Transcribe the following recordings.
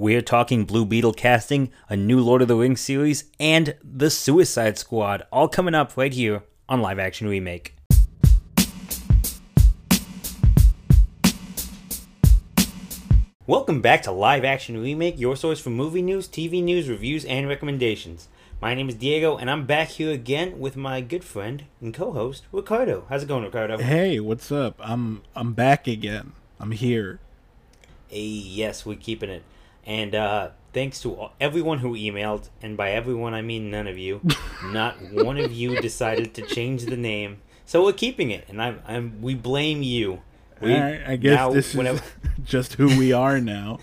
We're talking Blue Beetle casting, a new Lord of the Rings series, and the Suicide Squad, all coming up right here on Live Action Remake. Welcome back to Live Action Remake, your source for movie news, TV news, reviews, and recommendations. My name is Diego, and I'm back here again with my good friend and co-host Ricardo. How's it going, Ricardo? Hey, what's up? I'm I'm back again. I'm here. Hey, yes, we're keeping it. And uh, thanks to all, everyone who emailed, and by everyone I mean none of you. not one of you decided to change the name, so we're keeping it. And I'm, I'm we blame you. We, I, I guess now, this whenever- is just who we are now.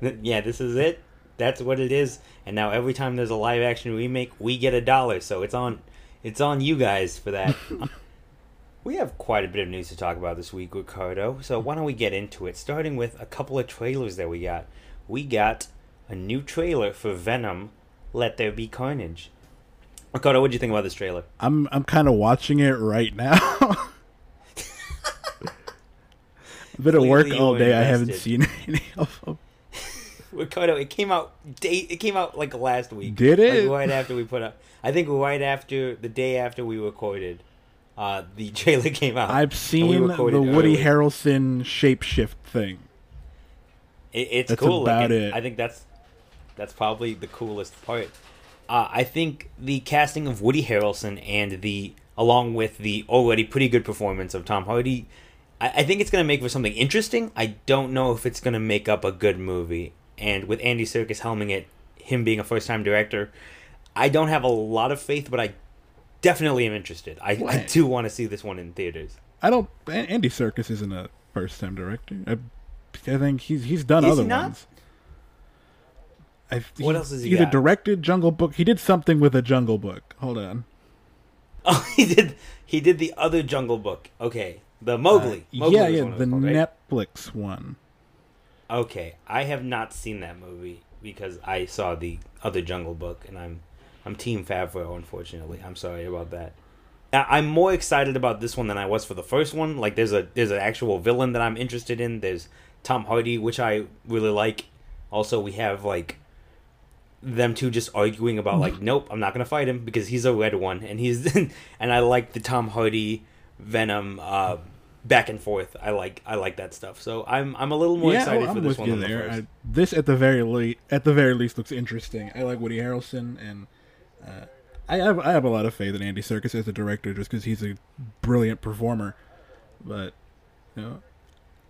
yeah, this is it. That's what it is. And now every time there's a live action remake, we get a dollar. So it's on, it's on you guys for that. we have quite a bit of news to talk about this week, Ricardo. So why don't we get into it? Starting with a couple of trailers that we got. We got a new trailer for Venom. Let there be carnage. Ricardo, what do you think about this trailer? I'm I'm kind of watching it right now. I've been at work all day. I haven't seen any of them. Ricardo, it came out day. It came out like last week. Did it? Like right after we put up. I think right after the day after we recorded, uh, the trailer came out. I've And we seen the Woody early. Harrelson shapeshift thing. It, it's That's cool. about looking. it. I think that's that's probably the coolest part. Uh, I think the casting of Woody Harrelson and the along with the already pretty good performance of Tom Hardy, I, I think it's going to make for something interesting. I don't know if it's going to make up a good movie. And with Andy Serkis helming it, him being a first time director, I don't have a lot of faith, but I definitely am interested. I, I do want to see this one in theaters. I don't. Andy Serkis isn't a first time director. I, I think he's he's done Is other he not? ones. I, What else has he either got? directed Jungle Book. He did something with a Jungle Book. Hold on. Oh, he did. He did the other Jungle Book. Okay, the Mowgli. Uh, Mowgli yeah, yeah, the called, right? Netflix one. Okay, I have not seen that movie because I saw the other Jungle Book, and I'm I'm Team Favreau. Unfortunately, I'm sorry about that. Now, I'm more excited about this one than I was for the first one. Like, there's a there's an actual villain that I'm interested in. There's Tom Hardy, which I really like. Also, we have like them two just arguing about like, nope, I'm not gonna fight him because he's a red one, and he's and I like the Tom Hardy Venom uh, back and forth. I like I like that stuff. So I'm I'm a little more yeah, excited oh, I'm for this one the there. first. I, this at the very le- at the very least looks interesting. I like Woody Harrelson, and uh, I have I have a lot of faith in Andy Serkis as a director, just because he's a brilliant performer. But you know,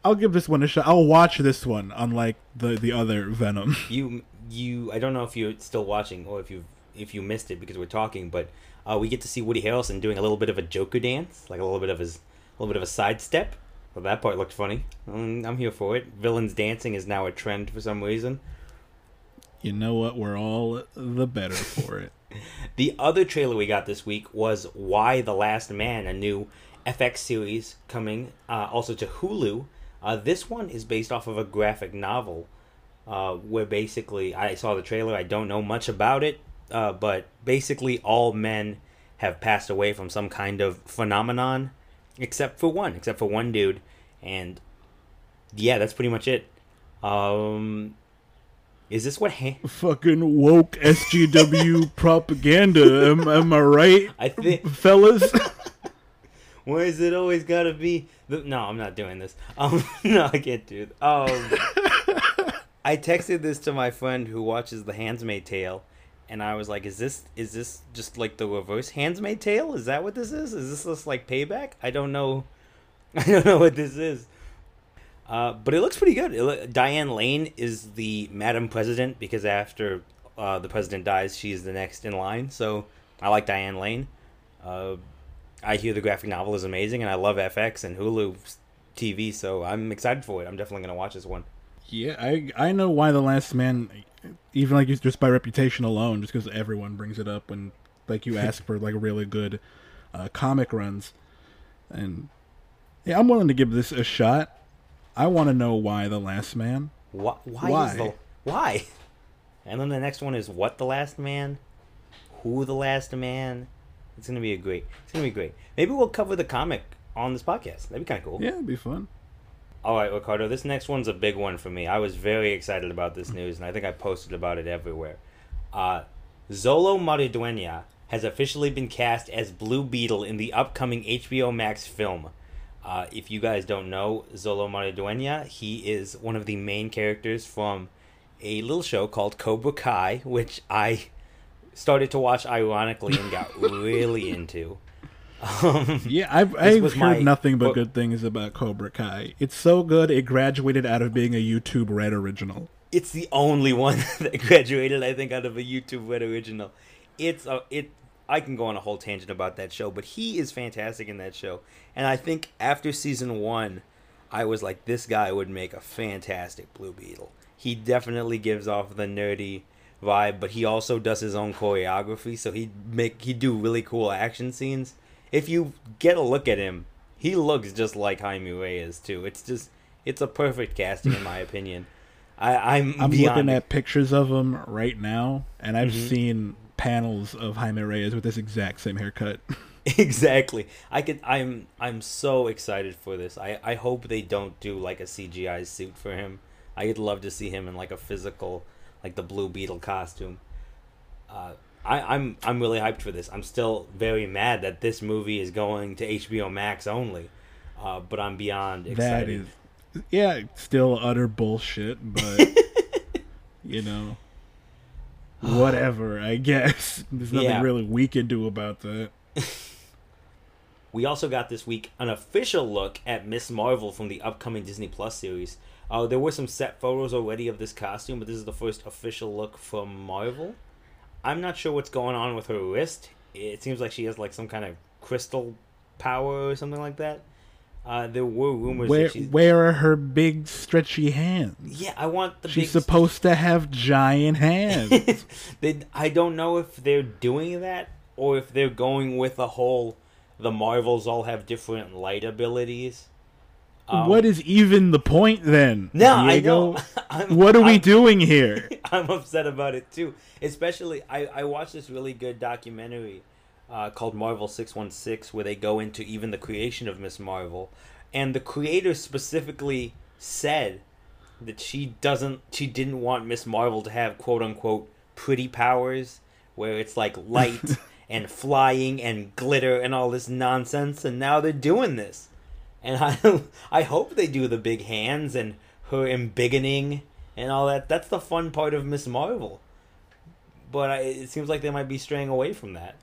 I'll give this one a shot. I'll watch this one, unlike the the other Venom. you you I don't know if you're still watching or if you if you missed it because we're talking, but uh, we get to see Woody Harrelson doing a little bit of a Joker dance, like a little bit of his a little bit of a sidestep. Well, that part looked funny. Mm, I'm here for it. Villains dancing is now a trend for some reason. you know what? We're all the better for it. The other trailer we got this week was Y: The Last Man, a new FX series coming uh, also to Hulu. Uh, this one is based off of a graphic novel uh, where basically I saw the trailer. I don't know much about it, uh, but basically all men have passed away from some kind of phenomenon, except for one, except for one dude, and yeah, that's pretty much it. Um, is this what? Ha- Fucking woke SJW propaganda. Am, am I right, I think fellas? Why is it always gotta be? The... No, I'm not doing this. Um, no, I can't do it. Um, I texted this to my friend who watches The Handmaid's Tale, and I was like, "Is this is this just like the reverse Handmaid's Tale? Is that what this is? Is this just like payback? I don't know. I don't know what this is." Uh, but it looks pretty good. It loo- Diane Lane is the Madam President because after uh, the president dies, she's the next in line. So I like Diane Lane. Uh, I hear the graphic novel is amazing, and I love FX and Hulu TV, so I'm excited for it. I'm definitely gonna watch this one. Yeah, I I know why the Last Man, even like just by reputation alone, just because everyone brings it up when like you ask for like really good uh, comic runs, and yeah, I'm willing to give this a shot. I want to know why the Last Man. Why? Why? Why? Is the, why? And then the next one is what the last man, who the last man. It's gonna be a great. It's gonna be great. Maybe we'll cover the comic on this podcast. That'd be kind of cool. Yeah, it'd be fun. All right, Ricardo, this next one's a big one for me. I was very excited about this news, and I think I posted about it everywhere. Uh, Xolo Maridueña has officially been cast as Blue Beetle in the upcoming HBO Max film. Uh, if you guys don't know Xolo Maridueña, he is one of the main characters from a little show called Cobra Kai, which I started to watch ironically and got really into. Um, Yeah, I've, I've heard my- nothing but but- good things about Cobra Kai. It's so good, it graduated out of being a YouTube Red original. it's the only one that graduated, I think, out of a YouTube Red original. It's a it. I can go on a whole tangent about that show, but he is fantastic in that show. And I think after season one, I was like, this guy would make a fantastic Blue Beetle. He definitely gives off the nerdy vibe, but he also does his own choreography, so he make he do really cool action scenes. If you get a look at him, he looks just like Jaime Reyes too. It's just it's a perfect casting in my opinion. I, I'm I'm beyond looking at pictures of him right now, and I've Mhm. seen panels of Jaime Reyes with this exact same haircut. exactly. I could. I'm. I'm so excited for this. I. I hope they don't do like a CGI suit for him. I'd love to see him in like a physical, like the Blue Beetle costume. Uh, I, I'm. I'm really hyped for this. I'm still very mad that this movie is going to HBO Max only. Uh, but I'm beyond excited. is, yeah, still utter bullshit, but you know, whatever. I guess there's nothing Yeah. really we can do about that. We also got this week an official look at Ms. Marvel from the upcoming Disney Plus series. Uh, there were some set photos already of this costume, but this is the first official look from Marvel. I'm not sure what's going on with her wrist. It seems like she has like some kind of crystal power or something like that. Uh, there were rumors Where that she's. where are her big stretchy hands? Yeah, I want the She's supposed to have giant hands. they, I don't know if they're doing that or if they're going with the whole. The Marvels all have different light abilities. Um, what is even the point then? No, I Diego? know. I'm, What are we I'm- doing here? I'm upset about it too. Especially, I, I watched this really good documentary uh, called Marvel 616 where they go into even the creation of Ms. Marvel. And the creator specifically said that she doesn't, she didn't want Ms. Marvel to have quote unquote pretty powers where it's like light and flying and glitter and all this nonsense. And now they're doing this. And I, I hope they do the big hands and her embiggening and all that. That's the fun part of Ms. Marvel. But I, it seems like they might be straying away from that.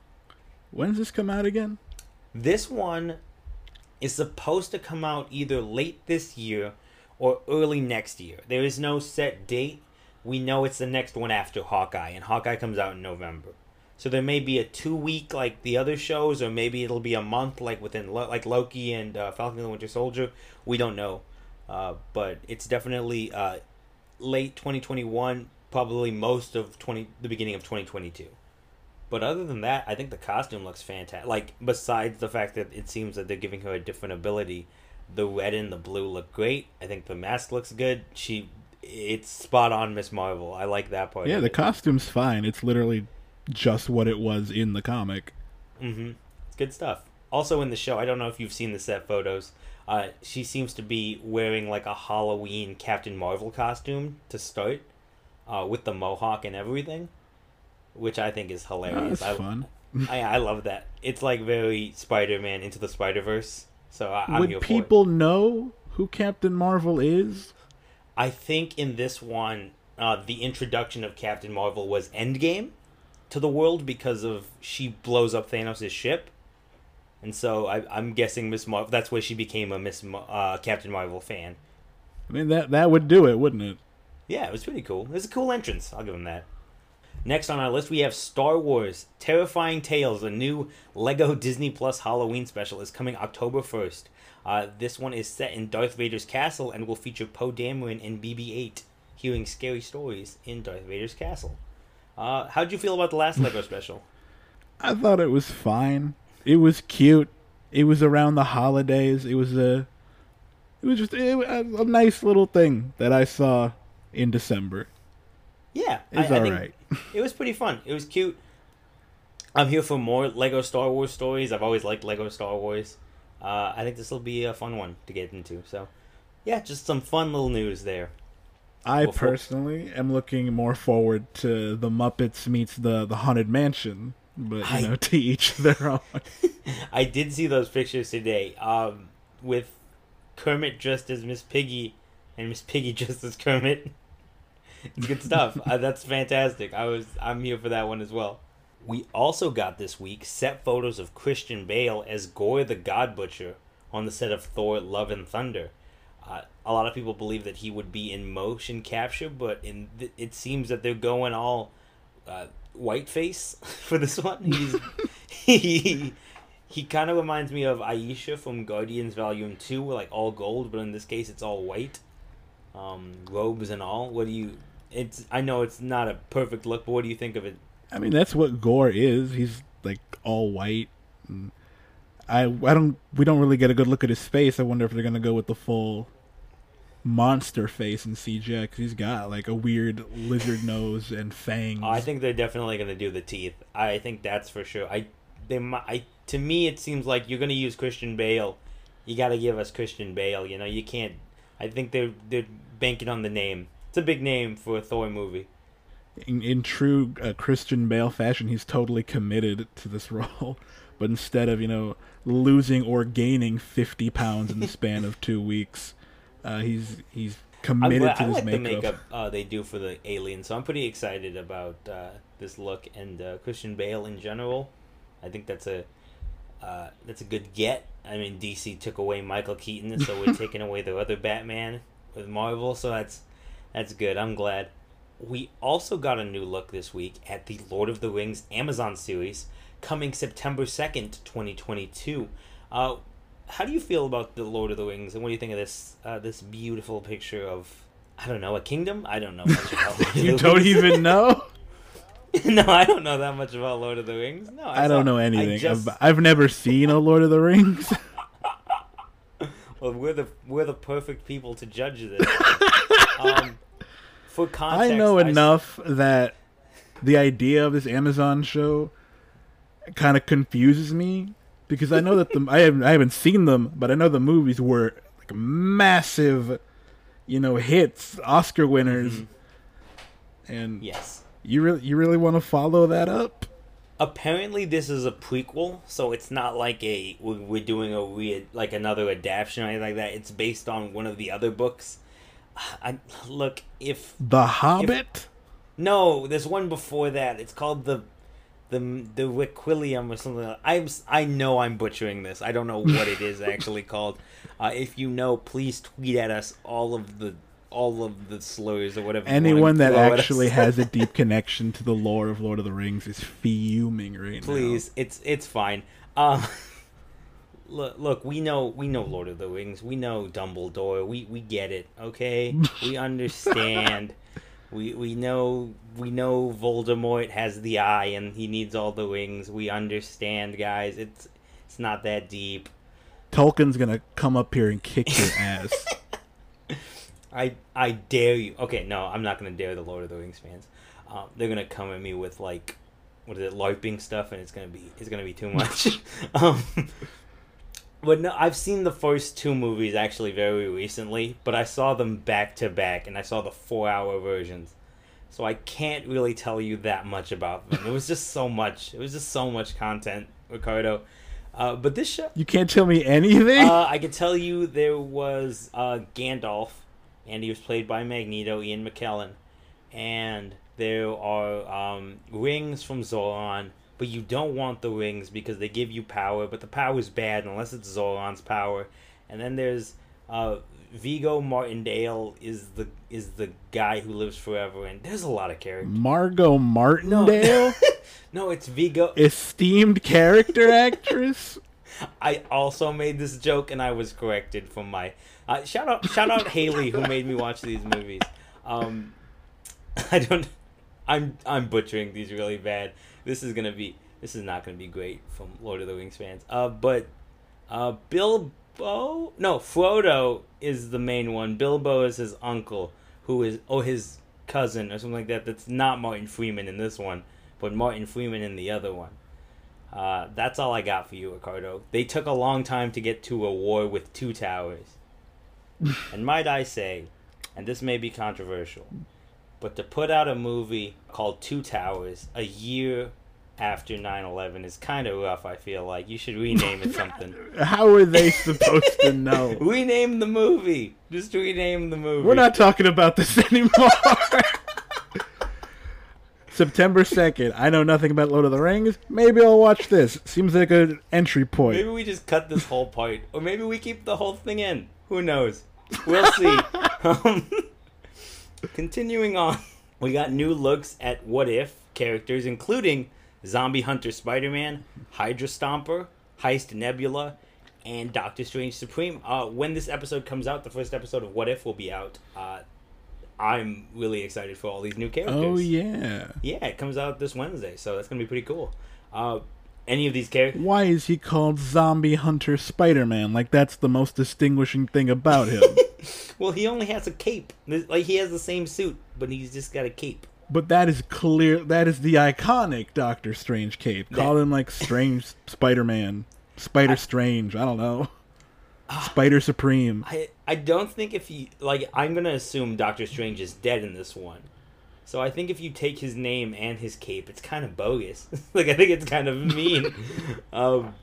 When's this come out again? This one is supposed to come out either late this year or early next year. There is no set date. We know it's the next one after Hawkeye, and Hawkeye comes out in November. So there may be a two week like the other shows, or maybe it'll be a month like within Lo- like Loki and uh, Falcon and the Winter Soldier. We don't know, uh, but it's definitely uh, late 2021, probably most of 20 the beginning of 2022. But other than that, I think the costume looks fantastic. Like besides the fact that it seems that they're giving her a different ability, the red and the blue look great. I think the mask looks good. She, it's spot on, Ms. Marvel. I like that part. Yeah, the it. costume's fine. It's literally just what it was in the comic. Mm-hmm. It's good stuff. Also in the show, I don't know if you've seen the set photos. Uh, she seems to be wearing like a Halloween Captain Marvel costume to start, uh, with the mohawk and everything, which I think is hilarious. that's I, fun. I I love that. It's like very Spider Man into the Spider Verse. So I, I'm Would here for it. people know who Captain Marvel is? I think in this one, uh, the introduction of Captain Marvel was Endgame to the world because of she blows up Thanos' ship, and so I, I'm guessing Ms. Marvel. That's where she became a Miss Mar- uh, Captain Marvel fan. I mean, that that would do it, wouldn't it? Yeah, it was pretty cool. It was a cool entrance. I'll give him that. Next on our list, we have Star Wars Terrifying Tales, a new Lego Disney Plus Halloween special, is coming October 1st. Uh, this one is set in Darth Vader's castle and will feature Poe Dameron and BB 8 hearing scary stories in Darth Vader's castle. Uh, how'd you feel about the last Lego special? I thought it was fine. It was cute. It was around the holidays. It was a, it was just a, a nice little thing that I saw in December. Yeah, It's I, I all think right. it was pretty fun. It was cute. I'm here for more Lego Star Wars stories. I've always liked Lego Star Wars. Uh, I think this will be a fun one to get into. So, yeah, just some fun little news there. I Before- personally am looking more forward to the Muppets meets the the Haunted Mansion, but you I- know, to each their own. I did see those pictures today. Um, with Kermit dressed as Miss Piggy and Miss Piggy dressed as Kermit. It's good stuff. uh, that's fantastic. I was I'm here for that one as well. We also got this week set photos of Christian Bale as Gorr the God Butcher on the set of Thor: Love and Thunder. Uh, a lot of people believe that he would be in motion capture, but in th- it seems that they're going all uh, whiteface for this one. He's he he kind of reminds me of Ayesha from Guardians Volume Two, like all gold, but in this case it's all white, um, robes and all. What do you? It's I know it's not a perfect look, but what do you think of it? I mean, that's what Gorr is. He's like all white. And I I don't we don't really get a good look at his face. I wonder if they're gonna go with the full monster face in CGI because he's got like a weird lizard nose and fangs. Oh, I think they're definitely going to do the teeth. I think that's for sure. I they I to me it seems like you're going to use Christian Bale. You got to give us Christian Bale. You know you can't. I think they're they're banking on the name. It's a big name for a Thor movie. in, in true uh, Christian Bale fashion, he's totally committed to this role. But instead of you know losing or gaining fifty pounds in the span of two weeks, uh, he's he's committed glad, to I this like the makeup. makeup uh, they do for the alien, so I'm pretty excited about uh, this look and uh, Christian Bale in general. I think that's a uh, that's a good get. I mean, DC took away Michael Keaton, so we're taking away the other Batman with Marvel, so that's that's good. I'm glad. We also got a new look this week at the Lord of the Rings Amazon series coming September 2nd, 2022. Uh, how do you feel about the Lord of the Rings, and what do you think of this uh, this beautiful picture of I don't know a kingdom? I don't know much about. You don't even know. no, I don't know that much about Lord of the Rings. No, I, saw- don't know anything. just- I've, I've never seen a Lord of the Rings. well, we're the we're the perfect people to judge this. um, for context, I know s- enough that the idea of this Amazon show kind of confuses me because I know that the I haven't, I haven't seen them, but I know the movies were like massive, you know, hits, Oscar winners, Mhm. and Yes. you really you really want to follow that up? Apparently, this is a prequel, so it's not like a we're, we're doing a re like another adaptation or anything like that. It's based on one of the other books. I look if The Hobbit. No, there's one before that. It's called the the the Requilium or something. Like I'm I know I'm butchering this. I don't know what it is actually called. Uh, if you know, please tweet at us all of the all of the slurs or whatever. Anyone that actually has a deep connection to the lore of Lord of the Rings is fuming right now. please, it's it's fine. Um, look, look, we know we know Lord of the Rings. We know Dumbledore. We we get it. Okay, we understand. We we know we know Voldemort has the eye and he needs all the wings. We understand, guys. It's it's not that deep. Tolkien's gonna come up here and kick your ass. I I dare you. Okay, no, I'm not gonna dare the Lord of the Rings fans. Um, they're gonna come at me with like, what is it, LARPing stuff, and it's gonna be it's gonna be too much. um, but no, I've seen the first two movies actually very recently, but I saw them back to back, and I saw the four hour versions. So I can't really tell you that much about them. It was just so much. It was just so much content, Ricardo. Uh, but this show, You can't tell me anything. uh, I can tell you there was uh, Gandalf, and he was played by Magneto, Ian McKellen, and there are um, rings from Sauron, but you don't want the rings because they give you power, but the power is bad unless it's Sauron's power. And then there's uh, Viggo Martindale is the is the guy who lives forever, and there's a lot of characters. Margot Martindale, No, it's Viggo. esteemed character actress. I also made this joke and I was corrected from my uh, shout out shout out Haley who made me watch these movies. Um, I don't. I'm I'm butchering these really bad. This is gonna be this is not gonna be great from Lord of the Rings fans. Uh, but uh, Bilbo no Frodo is the main one. Bilbo is his uncle who is oh his cousin or something like that. That's not Martin Freeman in this one, but Martin Freeman in the other one. Uh, that's all I got for you, Ricardo. They took a long time to get to a war with two towers. and might I say, and this may be controversial, but to put out a movie called Two Towers a year after 9/11 is kind of rough. I feel like you should rename it something. How are they supposed to know? rename the movie. Just rename the movie. We're not talking about this anymore. September 2nd. I know nothing about Lord of the Rings. Maybe I'll watch this. Seems like an entry point. Maybe we just cut this whole part, or maybe we keep the whole thing in. Who knows? We'll see. um, continuing on, we got new looks at what if characters, including Zombie Hunter Spider Man, Hydra Stomper, Heist Nebula, and Doctor Strange Supreme. Uh, when this episode comes out, the first episode of What If will be out. Uh, I'm really excited for all these new characters. Oh, yeah. Yeah, it comes out this Wednesday, so that's gonna be pretty cool. Uh, any of these characters? Why is he called Zombie Hunter Spider Man? Like, that's the most distinguishing thing about him. Well, he only has a cape. Like he has the same suit, but he's just got a cape. but that is clear. That is the iconic Doctor Strange cape. Call him, like, Strange Spider Man. Spider Strange. I don't know. Ah. Spider Supreme. I I don't think if you like I'm gonna assume Doctor Strange is dead in this one. So I think if you take his name and his cape, it's kind of bogus. like I think it's kind of mean. um,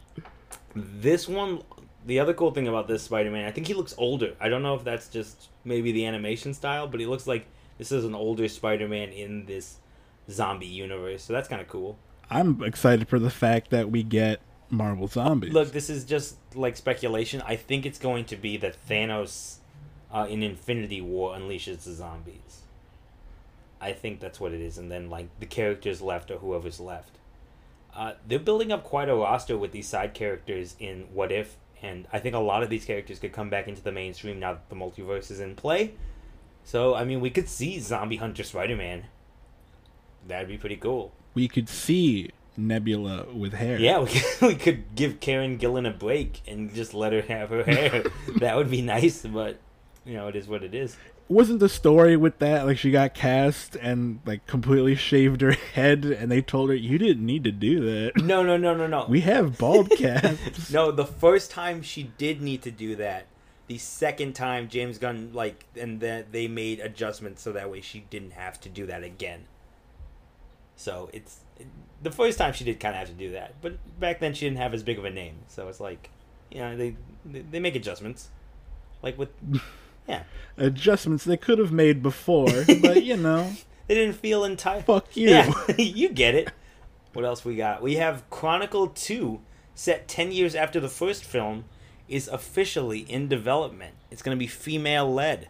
this one, the other cool thing about this Spider-Man, I think he looks older. I don't know if that's just maybe the animation style, but he looks like this is an older Spider-Man in this zombie universe. So that's kind of cool. I'm excited for the fact that we get Marvel Zombies. Look, this is just like speculation. I think it's going to be that Thanos uh, in Infinity War unleashes the zombies. I think that's what it is, and then like the characters left or whoever's left. Uh, they're building up quite a roster with these side characters in What If, and I think a lot of these characters could come back into the mainstream now that the multiverse is in play. So I mean, we could see Zombie Hunter Spider Man. That'd be pretty cool. we could see Nebula with hair. Yeah, we could, we could give Karen Gillan a break and just let her have her hair. that would be nice, but you know, it is what it is. Wasn't the story with that like she got cast and like completely shaved her head and they told her you didn't need to do that. No, no, no, no, no. We have bald caps. no, the first time she did need to do that. The second time James Gunn like and that they made adjustments so that way she didn't have to do that again. So it's the first time she did kind of have to do that, but back then she didn't have as big of a name, so it's like, you know, they they, they make adjustments, like with, yeah, Adjustments they could have made before, but you know, they didn't feel entire. fuck you. Yeah, you get it. What else we got? We have Chronicle 2, set 10 years after the first film, is officially in development. It's going to be female led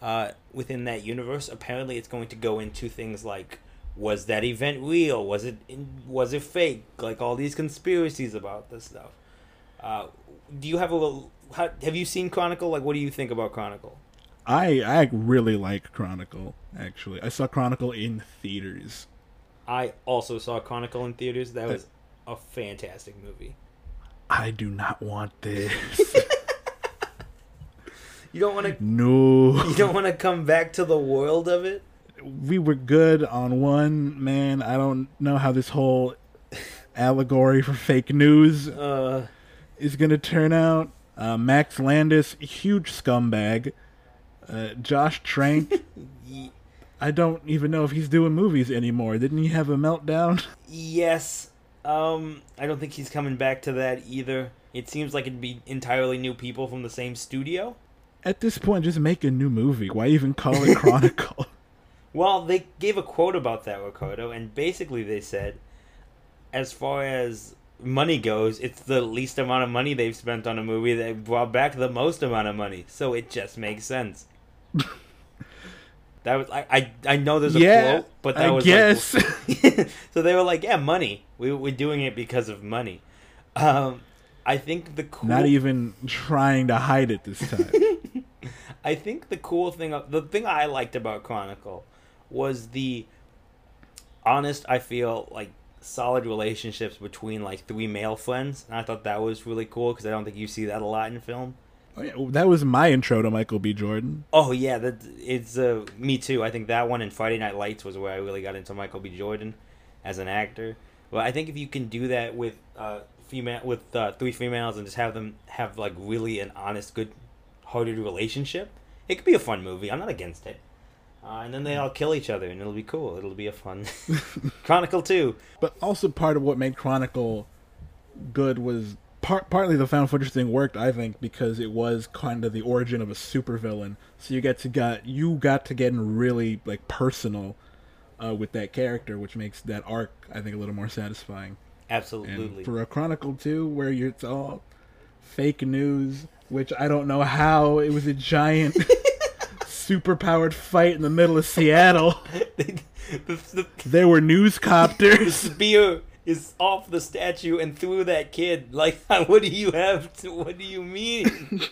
uh, within that universe. Apparently, it's going to go into things like was that event real? Was it was it fake? Like all these conspiracies about this stuff. Uh, do you have a little, how, have you seen Chronicle? Like, what do you think about Chronicle? I I really like Chronicle. Actually, I saw Chronicle in theaters. I also saw Chronicle in theaters. That was a fantastic movie. I do not want this. You don't want to. no. You don't want to come back to the world of it. we were good on one man. I don't know how this whole allegory for fake news Uh, is gonna turn out. Uh, Max Landis, huge scumbag. Uh, Josh Trank, I don't even know if he's doing movies anymore. Didn't he have a meltdown? yes. Um, I don't think he's coming back to that either. It seems like it'd be entirely new people from the same studio. At this point, just make a new movie. Why even call it Chronicle? Well, they gave a quote about that, Ricardo, and basically they said, as far as money goes, it's the least amount of money they've spent on a movie that brought back the most amount of money. So it just makes sense. that was I, I I know there's a yeah, quote, but that I was guess. like, so they were like, yeah, money. We we're doing it because of money. Um, I think the cool Not even trying to hide it this time. I think the cool thing, the thing I liked about Chronicle, was the honest. I feel like solid relationships between like three male friends, and I thought that was really cool because I don't think you see that a lot in film. Oh, yeah, that was my intro to Michael B. Jordan. Oh yeah, that it's uh, me too. I think that one in Friday Night Lights was where I really got into Michael B. Jordan as an actor. But I think if you can do that with uh, female with uh, three females and just have them have like really an honest, good, hearted relationship. It could be a fun movie. I'm not against it. Uh, and then they all kill each other, and it'll be cool. It'll be a fun Chronicle Two. But also part of what made Chronicle good was part partly the found footage thing worked, I think, because it was kind of the origin of a supervillain. So you get to got you got to get in really like personal uh, with that character, which makes that arc I think a little more satisfying. Absolutely. And for a Chronicle two, where you're, it's all fake news, which I don't know how it was a giant superpowered fight in the middle of Seattle. the, the, There were news the copters. spear is off the statue and through that kid. Like, what do you have? To, what do you mean?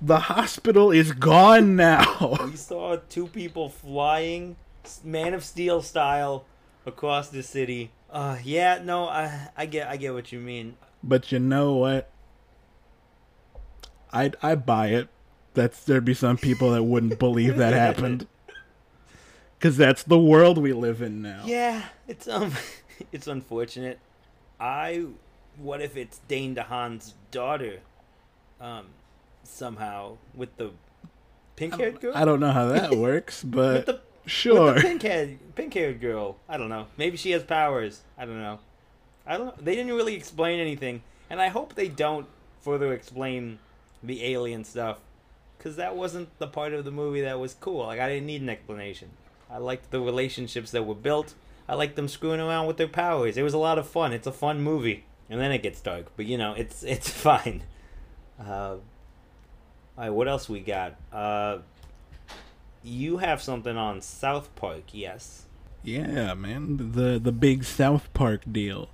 the hospital is gone now. we saw two people flying, Man of Steel style, across the city. Uh, yeah, no, I, I get, I get what you mean. But you know what? I I buy it. That's there'd be some people that wouldn't believe that happened. Cause that's the world we live in now. Yeah, it's um, it's unfortunate. I, what if it's Dane DeHaan's daughter, um, somehow with the pink-haired girl? I don't know how that works, but the sure. with the pink-haired pink-haired girl. I don't know. Maybe she has powers. I don't know. I don't. know. They didn't really explain anything, and I hope they don't further explain the alien stuff, because that wasn't the part of the movie that was cool. Like I didn't need an explanation. I liked the relationships that were built. I liked them screwing around with their powers. It was a lot of fun. It's a fun movie, and then it gets dark. But you know, it's it's fine. Uh, all right, what else we got? Uh, you have something on South Park, yes? Yeah, man. The the big South Park deal.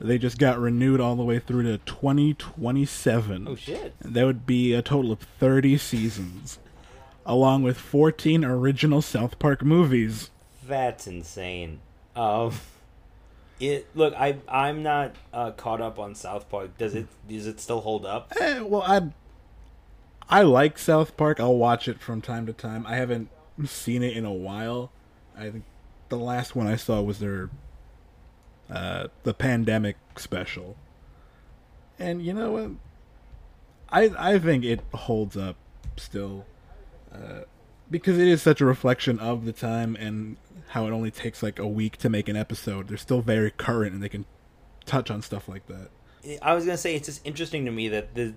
They just got renewed all the way through to 2027. Oh shit! That would be a total of 30 seasons, along with 14 original South Park movies. That's insane. Um, it look, I I'm not uh, caught up on South Park. Does it does it still hold up? Eh, well, I I like South Park. I'll watch it from time to time. I haven't seen it in a while. I think the last one I saw was their uh, the pandemic special, and you know what? I I think it holds up still, uh, because it is such a reflection of the time and how it only takes like a week to make an episode. They're still very current and they can touch on stuff like that. I was gonna say it's just interesting to me that the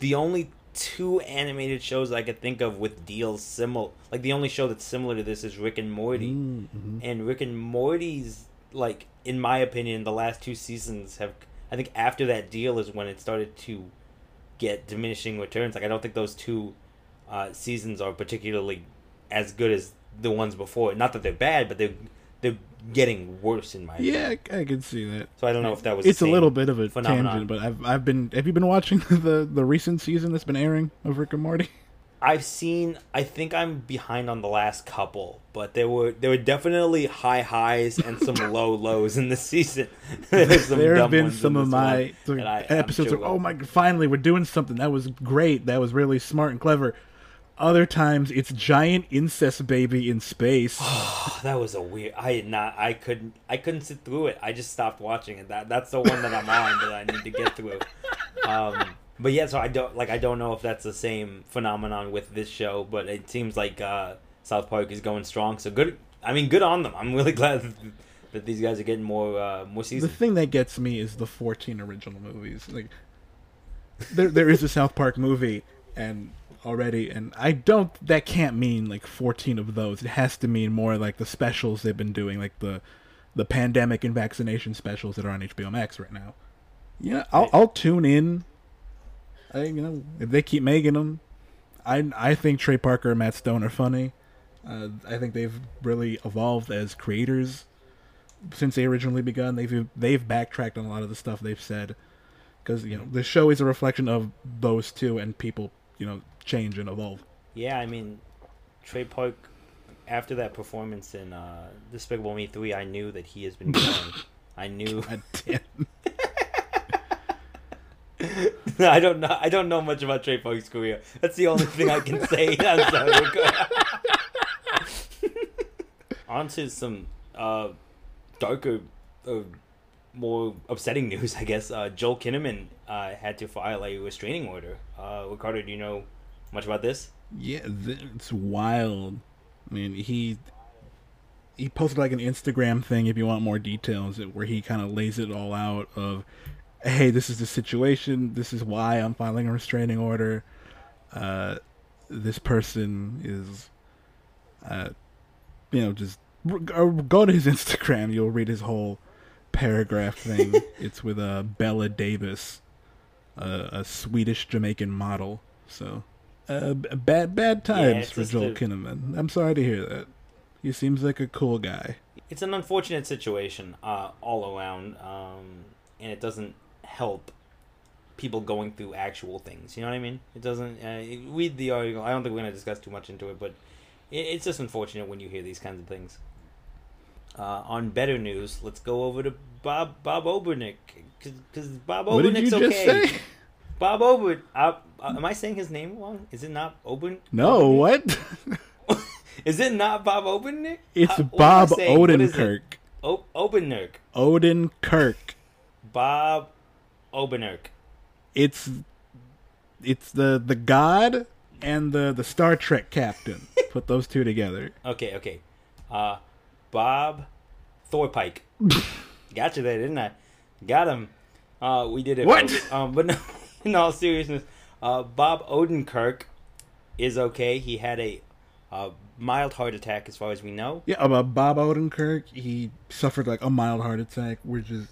the only two animated shows I could think of with deals similar, like the only show that's similar to this is Rick and Morty, Mm-hmm. and Rick and Morty's like in my opinion the last two seasons have I think after that deal is when it started to get diminishing returns. Like I don't think those two uh, seasons are particularly as good as the ones before. Not that they're bad, but they're they're getting worse in my Yeah, opinion. I, I can see that. So I don't know if that was it's a little bit of a phenomenon. tangent, but I've I've been. Have you been watching the the recent season that's been airing of Rick and Morty? I've seen. I think I'm behind on the last couple, but there were there were definitely high highs and some low lows in the season. There have been some of my one, I- episodes. sure of, oh my! Finally, we're doing something. That was great. That was really smart and clever. Other times, it's giant incest baby in space. Oh, that was a weird. I did not. I couldn't. I couldn't sit through it. I just stopped watching it. That that's the one that I'm on that I need to get through. Um, but yeah, so I don't like. I don't know if that's the same phenomenon with this show, but it seems like uh, South Park is going strong. So good. I mean, good on them. I'm really glad that, these guys are getting more uh, more the thing that gets me is the 14 original movies. Like, there there is a South Park movie, and already, and I don't. That can't mean like 14 of those. It has to mean more like the specials they've been doing, like the the pandemic and vaccination specials that are on HBO Max right now. Yeah, I'll I'll tune in. I you know if they keep making them, I I think Trey Parker and Matt Stone are funny. Uh, I think they've really evolved as creators since they originally begun. They've they've backtracked on a lot of the stuff they've said because you know the show is a reflection of those two, and people you know change and evolve. Yeah, I mean, Trey Park. After that performance in uh, Despicable Me three, I knew that he has been growing. I knew. God. I don't know. I don't know much about Trey Park's career. That's the only thing I can say. I'm sorry. On to some uh, darker, uh, more upsetting news, I guess. Uh, Joel Kinnaman uh, had to file a restraining order. Uh, Ricardo, do you know much about this? Yeah, th- it's wild. I mean, he he posted like an Instagram thing. If you want more details, where he kind of lays it all out of, hey, this is the situation. This is why I'm filing a restraining order. Uh, this person is, uh, you know, just go to his Instagram. You'll read his whole paragraph thing. it's with uh, Bella Davis, uh, a Swedish Jamaican model. So, uh, bad bad times yeah, for Joel a... Kinnaman. I'm sorry to hear that. He seems like a cool guy. It's an unfortunate situation uh, all around, um, and it doesn't help people going through actual things. You know what I mean? It doesn't. Uh, read the article. I don't think we're going to discuss too much into it, but it, it's just unfortunate when you hear these kinds of things. Uh, on better news, let's go over to Bob Bob Obernick because Bob what Obernick's okay. Say? Bob Ober. Uh, uh, am I saying his name wrong? Is it not Oben? No, what? is it not Bob Obernick? It's Bob Odenkirk. O- Odenkirk. Odenkirk. Bob Odenkirk. It's it's the the god and the the Star Trek captain. Put those two together. Okay, okay. Uh, Bob Thorpike. Got you there, didn't I? Got him. Uh, we did it. What? Um, but no, in all seriousness, uh, Bob Odenkirk is okay. He had a uh, mild heart attack, as far as we know. Yeah, about Bob Odenkirk, he suffered like a mild heart attack. Just we're,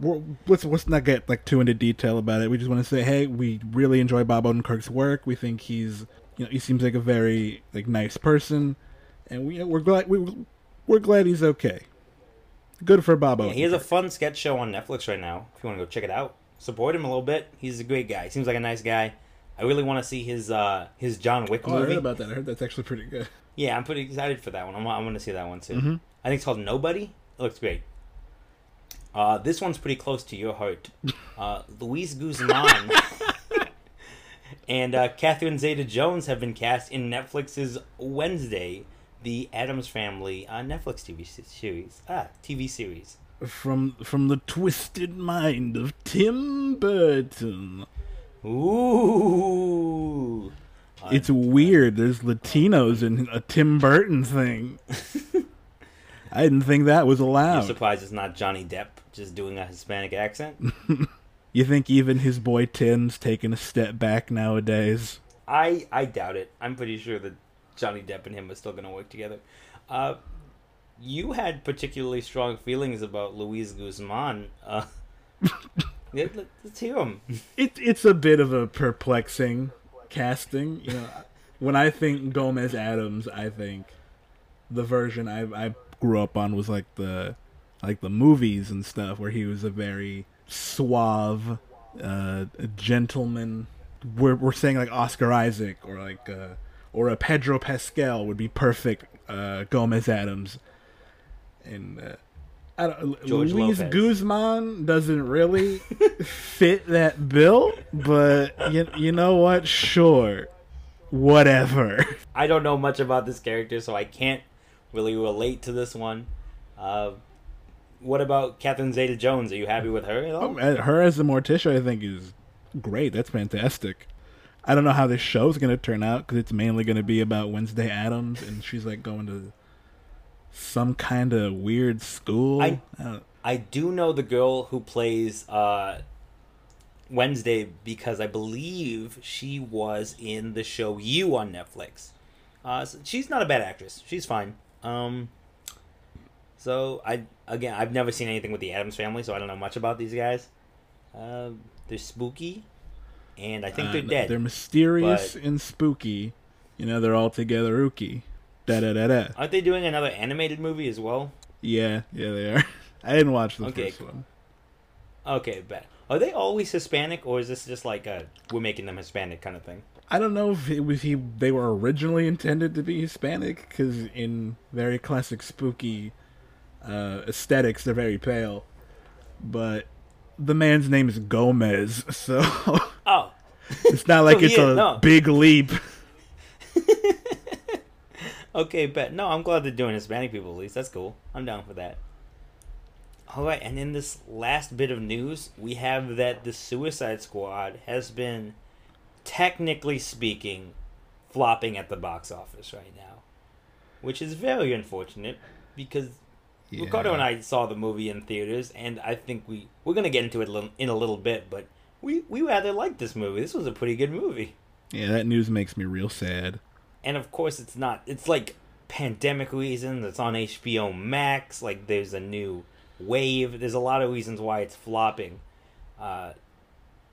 let's let's not get like too into detail about it. We just want to say, hey, we really enjoy Bob Odenkirk's work. We think he's you know he seems like a very like nice person, and we we're glad we we're glad he's okay. Good for Bob. Yeah, he has a fun sketch show on Netflix right now. If you want to go check it out, support him a little bit. He's a great guy. Seems like a nice guy. I really want to see his uh, his John Wick oh, movie. I heard about that. I heard that's actually pretty good. Yeah, I'm pretty excited for that one. I'm, I'm going to see that one too. Mm-hmm. I think it's called Nobody. It looks great. Uh, this one's pretty close to your heart. Uh, Luis Guzman and uh, Catherine Zeta-Jones have been cast in Netflix's Wednesday the Addams Family uh, Netflix TV series. Ah, TV series. From from the twisted mind of Tim Burton. Ooh. It's weird. There's Latinos in a Tim Burton thing. I didn't think that was allowed. You're surprised it's not Johnny Depp just doing a Hispanic accent? you think even his boy Tim's taking a step back nowadays? I I doubt it. I'm pretty sure that Johnny Depp and him are still going to work together. Uh, you had particularly strong feelings about Luis Guzman. Uh, let's hear him. It, it's a bit of a perplexing casting. You know, when I think Gomez Addams, I think the version I I grew up on was like the like the movies and stuff, where he was a very suave, uh, gentleman. We're we're saying like Oscar Isaac or like. Uh, or a Pedro Pascal would be perfect. Uh, Gomez Addams, and uh, I don't, George Luis Lopez. Guzman doesn't really fit that bill, but you you know what? Sure, whatever. I don't know much about this character, so I can't really relate to this one. Uh, what about Catherine Zeta-Jones? Are you happy with her at all? Oh, her as the Morticia, I think, is great. That's fantastic. I don't know how this show's gonna turn out because it's mainly gonna be about Wednesday Addams and she's like going to some kind of weird school. I I, I do know the girl who plays uh, Wednesday because I believe she was in the show You on Netflix. Uh, so she's not a bad actress. She's fine. Um, so I again I've never seen anything with the Addams family, so I don't know much about these guys. Uh, they're spooky and I think uh, they're dead. They're mysterious but... and spooky. You know, they're all together ooky. Da da da da. Aren't they doing another animated movie as well? Yeah, yeah, they are. I didn't watch the okay. first one. Okay, bet. Are they always Hispanic, or is this just like a we're making them Hispanic kind of thing? I don't know if it was he. They were originally intended to be Hispanic because in very classic spooky uh, aesthetics, they're very pale. But the man's name is Gomez, so oh, it's not like it's a no. big leap. okay, bet no, I'm glad they're doing Hispanic people at least. That's cool. I'm down for that. All right, and in this last bit of news, we have that the Suicide Squad has been, technically speaking, flopping at the box office right now, which is very unfortunate because Yeah. Ricardo and I saw the movie in theaters, and I think we we're gonna get into it a little- in a little bit, but we we rather liked this movie. This was a pretty good movie, Yeah, that news makes me real sad. and of course it's not. It's like pandemic reasons. It's on HBO Max. Like there's a new wave. There's a lot of reasons why it's flopping. Uh,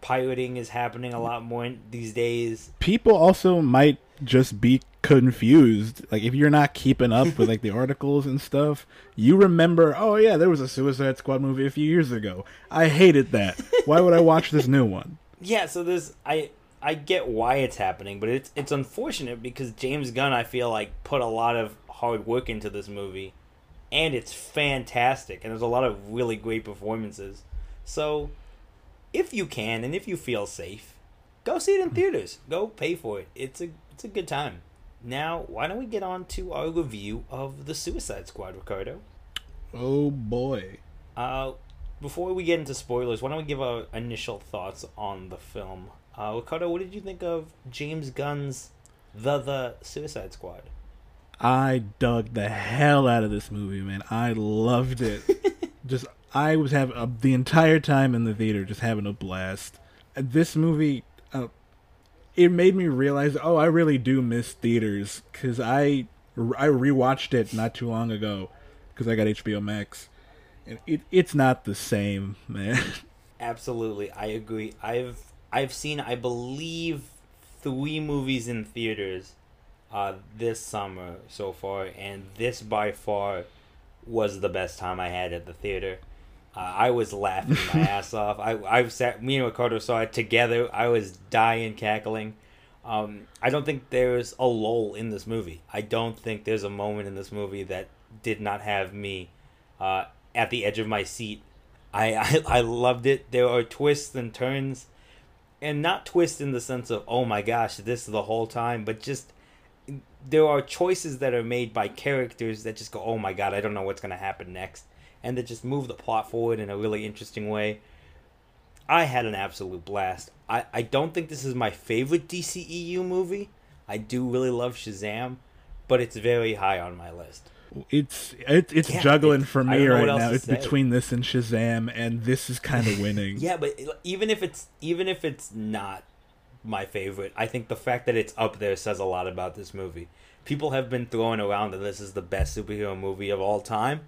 pirating is happening a lot more in- these days. People also might just be confused. Like if you're not keeping up with like the articles and stuff, you remember, oh yeah, there was a Suicide Squad movie a few years ago. I hated that. Why would I watch this new one? Yeah, so this I I get why it's happening, but it's it's unfortunate because James Gunn I feel like put a lot of hard work into this movie and it's fantastic and there's a lot of really great performances. So if you can and if you feel safe, go see it in theaters. Go pay for it. It's a it's a good time. Now, why don't we get on to our review of the Suicide Squad, Ricardo? Oh boy. Uh, before we get into spoilers, why don't we give our initial thoughts on the film? Uh, Ricardo, what did you think of James Gunn's The The Suicide Squad? I dug the hell out of this movie, man. I loved it. just I was having uh, the entire time in the theater, just having a blast. Uh, This movie, uh, it made me realize, oh, I really do miss theaters because I I rewatched it not too long ago because I got HBO Max, and it it's not the same, man. Absolutely, I agree. I've I've seen, I believe, three movies in theaters uh, this summer so far, and this by far was the best time I had at the theater. Uh, I was laughing my ass off. I I sat, me and Ricardo saw it together. I was dying, cackling. Um, I don't think there's a lull in this movie. I don't think there's a moment in this movie that did not have me uh, at the edge of my seat. I, I I loved it. There are twists and turns, and not twists in the sense of oh my gosh, this the whole time, but just there are choices that are made by characters that just go oh my god, I don't know what's gonna happen next, and that just move the plot forward in a really interesting way. I had an absolute blast. I, I don't think this is my favorite DCEU movie. I do really love Shazam, but it's very high on my list. It's it, it's Yeah, juggling it- for me right now. It's say. between this and Shazam, and this is kind of winning. Yeah, but uh, even if it's even if it's not my favorite, I think the fact that it's up there says a lot about this movie. People have been throwing around that this is the best superhero movie of all time.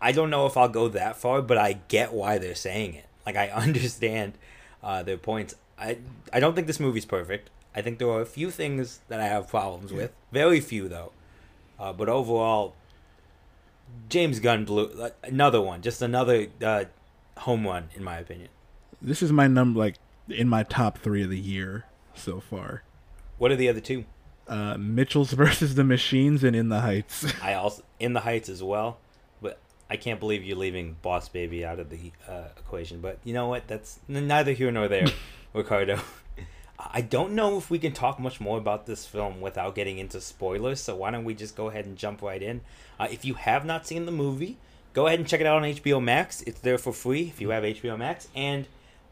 I, don't know if I'll go that far, but I get why they're saying it. Like I understand uh, their points. I I don't think this movie's perfect. I think there are a few things that I have problems with. Very few though. Uh, but overall, James Gunn blew another one, just another uh, home run in my opinion. This is my number, like in my top three of the year so far. What are the other two? Uh, Mitchells versus the Machines and In the Heights. I also in the Heights as well, I can't believe you're leaving Boss Baby out of the uh, equation. But you know what? That's neither here nor there, Ricardo. I don't know if we can talk much more about this film without getting into spoilers. So why don't we just go ahead and jump right in? Uh, if you have not seen the movie, go ahead and check it out on HBO Max. It's there for free if you have HBO Max, and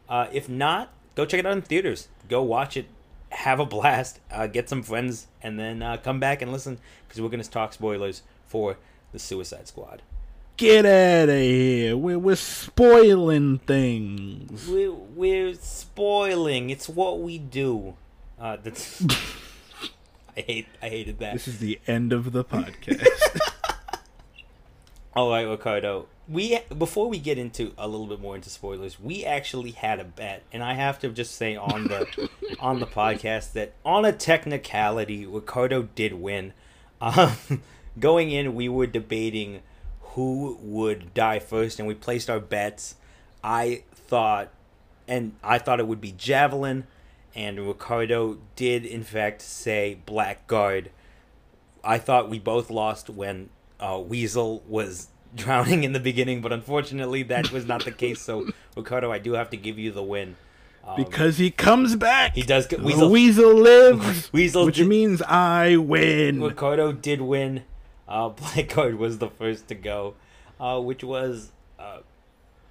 uh, if not, go check it out in theaters. Go watch it, have a blast, uh, get some friends, and then uh, come back and listen because we're gonna talk spoilers for the Suicide Squad. Get out of here! We're, we're spoiling things. We're, we're spoiling. It's what we do. Uh, that's. I hate. I hated that. This is the end of the podcast. All right, Ricardo. We before we get into a little bit more into spoilers, we actually had a bet, and I have to just say on the on the podcast that on a technicality, Ricardo did win. Um, going in, we were debating who would die first, and we placed our bets. I thought, and I thought it would be Javelin, and Ricardo did in fact say Blackguard. I thought we both lost when uh, Weasel was drowning in the beginning, but unfortunately that was not the case. So Ricardo, I do have to give you the win. Um, because he comes back. he does. Weasel, Weasel, lives. Weasel which did- means I win. Ricardo did win. Uh, Blackguard was the first to go, uh, which was uh,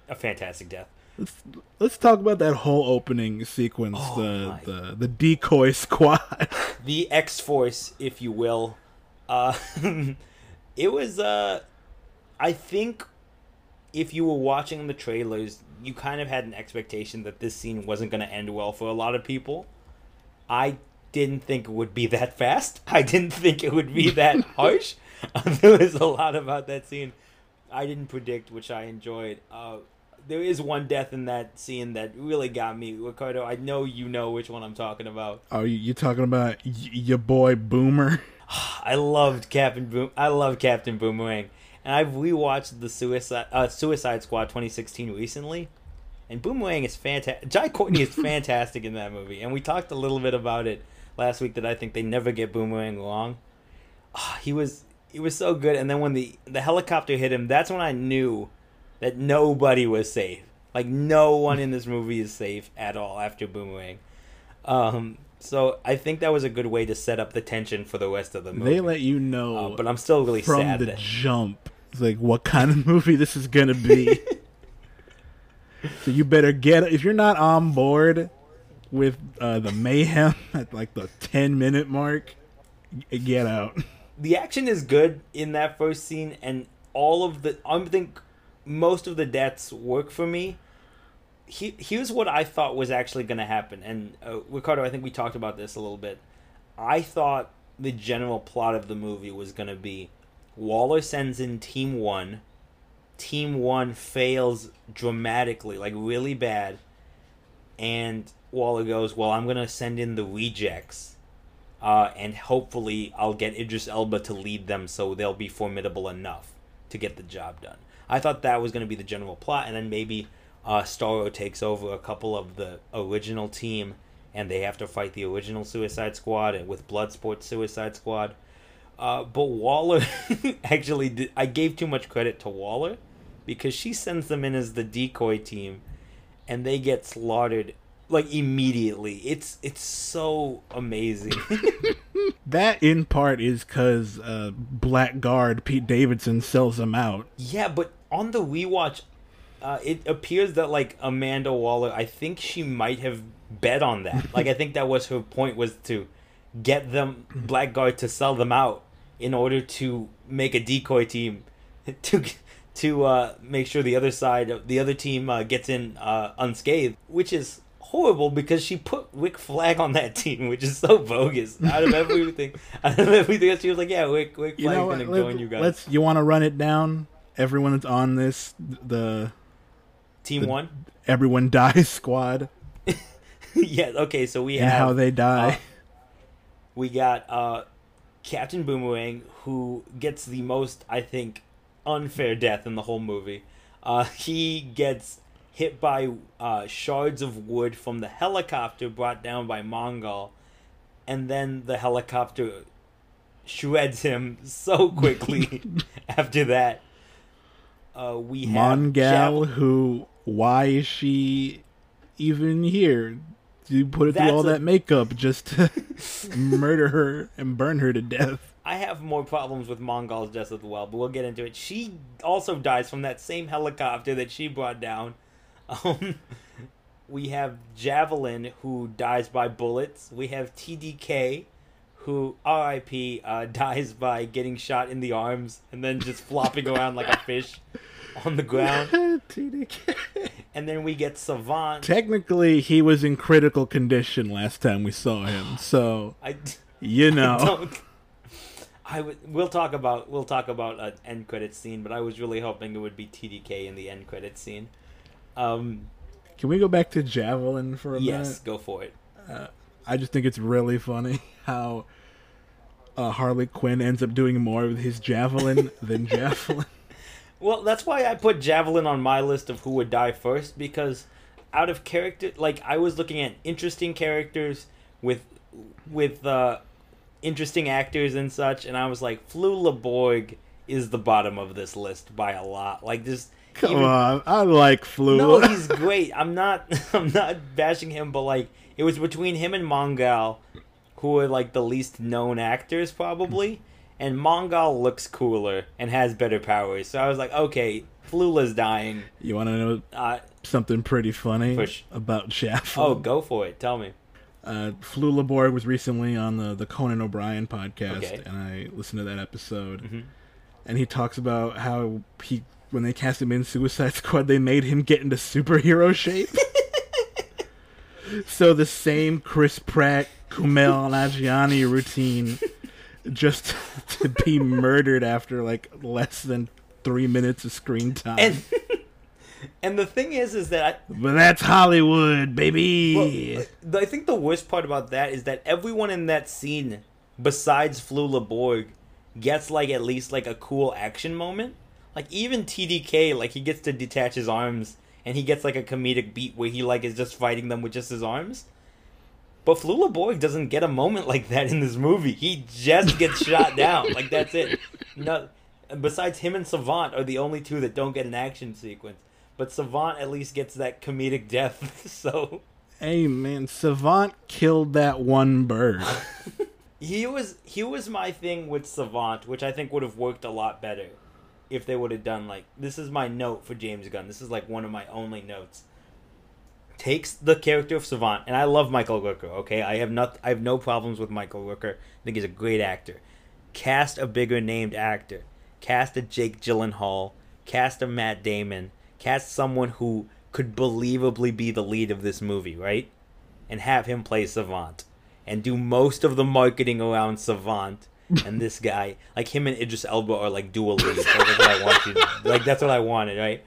a fantastic death. Let's let's talk about that whole opening sequence, Oh the my. the the decoy squad. the X Force, if you will. Uh, it was, uh, I think, if you were watching the trailers, you kind of had an expectation that this scene wasn't going to end well for a lot of people. I didn't think it would be that fast. I didn't think it would be that harsh. there was a lot about that scene I didn't predict, which I enjoyed. Uh, there is one death in that scene that really got me, Ricardo. I know you know which one I'm talking about. Are you, talking about y- your boy Boomer? I loved Captain Boom. I love Captain Boomerang, and I've rewatched the Suicide uh, Suicide Squad 2016 recently, and Boomerang is fantastic. Jai Courtney is fantastic in that movie, and we talked a little bit about it last week that I think they never get Boomerang wrong. Ah, he was he was so good, and then when the the helicopter hit him, that's when I knew that nobody was safe. Like no one in this movie is safe at all after Boomerang. Um, so I think that was a good way to set up the tension for the rest of the movie. They let you know Uh, but I'm still really from sad. the jump, it's like what kind of movie this is gonna be. so you better get if you're not on board with uh, the mayhem at like the 10 minute mark, get out. The action is good in that first scene, and all of the I think most of the deaths work for me. He, here's what I thought was actually going to happen, and uh, Ricardo, I think we talked about this a little bit. I thought the general plot of the movie was going to be Waller sends in Team One. Team One fails dramatically, like really bad, and Waller goes, "Well, I'm going to send in the rejects." Uh, and hopefully I'll get Idris Elba to lead them so they'll be formidable enough to get the job done. I thought that was going to be the general plot, and then maybe uh, Starro takes over a couple of the original team, and they have to fight the original Suicide Squad with Bloodsport Suicide Squad. Uh, but Waller actually, did, I gave too much credit to Waller because she sends them in as the decoy team, and they get slaughtered like immediately. It's it's so amazing. That in part is because uh, Blackguard Pete Davidson sells them out. yeah, but on the rewatch, uh, it appears that like Amanda Waller, I think she might have bet on that. like I think that was her point was to get them Blackguard to sell them out in order to make a decoy team to to uh, make sure the other side, the other team uh, gets in uh, unscathed, which is horrible because she put Rick Flag on that team, which is so bogus. Out of everything, out of everything, she was like, "Yeah, Rick, Rick You Flag's know gonna Let, join you guys." Let's. You want to run it down? Everyone that's on this, the team the- one. everyone dies squad, yeah. Okay. So we and have how they die. uh, we got uh, Captain Boomerang, who gets the most, I think, unfair death in the whole movie. Uh, he gets hit by uh, shards of wood from the helicopter brought down by Mongal, and then the helicopter shreds him so quickly after that. Uh, we have Mongal, Javel- who? Why is she even here? You put it through all a- that makeup just to murder her and burn her to death. I have more problems with Mongal's death as well, but we'll get into it. She also dies from that same helicopter that she brought down. Um, we have Javelin, who dies by bullets. We have TDK, who RIP uh, dies by getting shot in the arms and then just flopping around like a fish on the ground. TDK. And then we get Savant. Technically, he was in critical condition last time we saw him, so I, you know. don't. I. We'll talk about. We'll talk about an end credit scene, but I was really hoping it would be TDK in the end credit scene. Um. Can we go back to Javelin for a Yes, minute? Yes, go for it. I just think it's really funny how uh, Harley Quinn ends up doing more with his javelin than javelin. Well, that's why I put Javelin on my list of who would die first because out of character, like I was looking at interesting characters with with uh, interesting actors and such, and I was like, Flula Borg is the bottom of this list by a lot. Like this. Come even- on, I like Flu. No, he's great. I'm not. I'm not bashing him, but like it was between him and Mongal, who are like the least known actors probably, and Mongal looks cooler and has better powers. So I was like, okay, Flula's dying. You want to know Uh, something pretty funny Push. about Shaft? oh, go for it. Tell me. Uh, Flula Borg was recently on the, the Conan O'Brien podcast, Okay. and I listened to that episode. Mhm. And he talks about how he, when they cast him in Suicide Squad, they made him get into superhero shape. so the same Chris Pratt, Kumail Nanjiani routine, just to be murdered after like less than three minutes of screen time. And and the thing is, is that I, but that's Hollywood, baby. Well, I think the worst part about that is that everyone in that scene, besides Flula Borg, gets like at least like a cool action moment. Like even TDK, like he gets to detach his arms and he gets like a comedic beat where he like is just fighting them with just his arms. But Flula Borg doesn't get a moment like that in this movie. He just gets shot down. Like that's it. No, besides him and Savant are the only two that don't get an action sequence. But Savant at least gets that comedic death. So Hey man, Savant killed that one bird. he was he was my thing with Savant, which I think would have worked a lot better if they would have done like this is my note for James Gunn. This is like one of my only notes. Takes the character of Savant, and I love Michael Rooker. Okay, I have not I have no problems with Michael Rooker. I think he's a great actor. Cast a bigger named actor. Cast a Jake Gyllenhaal. Cast a Matt Damon. Cast someone who could believably be the lead of this movie, right? And have him play Savant and do most of the marketing around Savant and this guy. Like him and Idris Elba are like dual leads. Like, that's what I want you. Like that's what I wanted, right?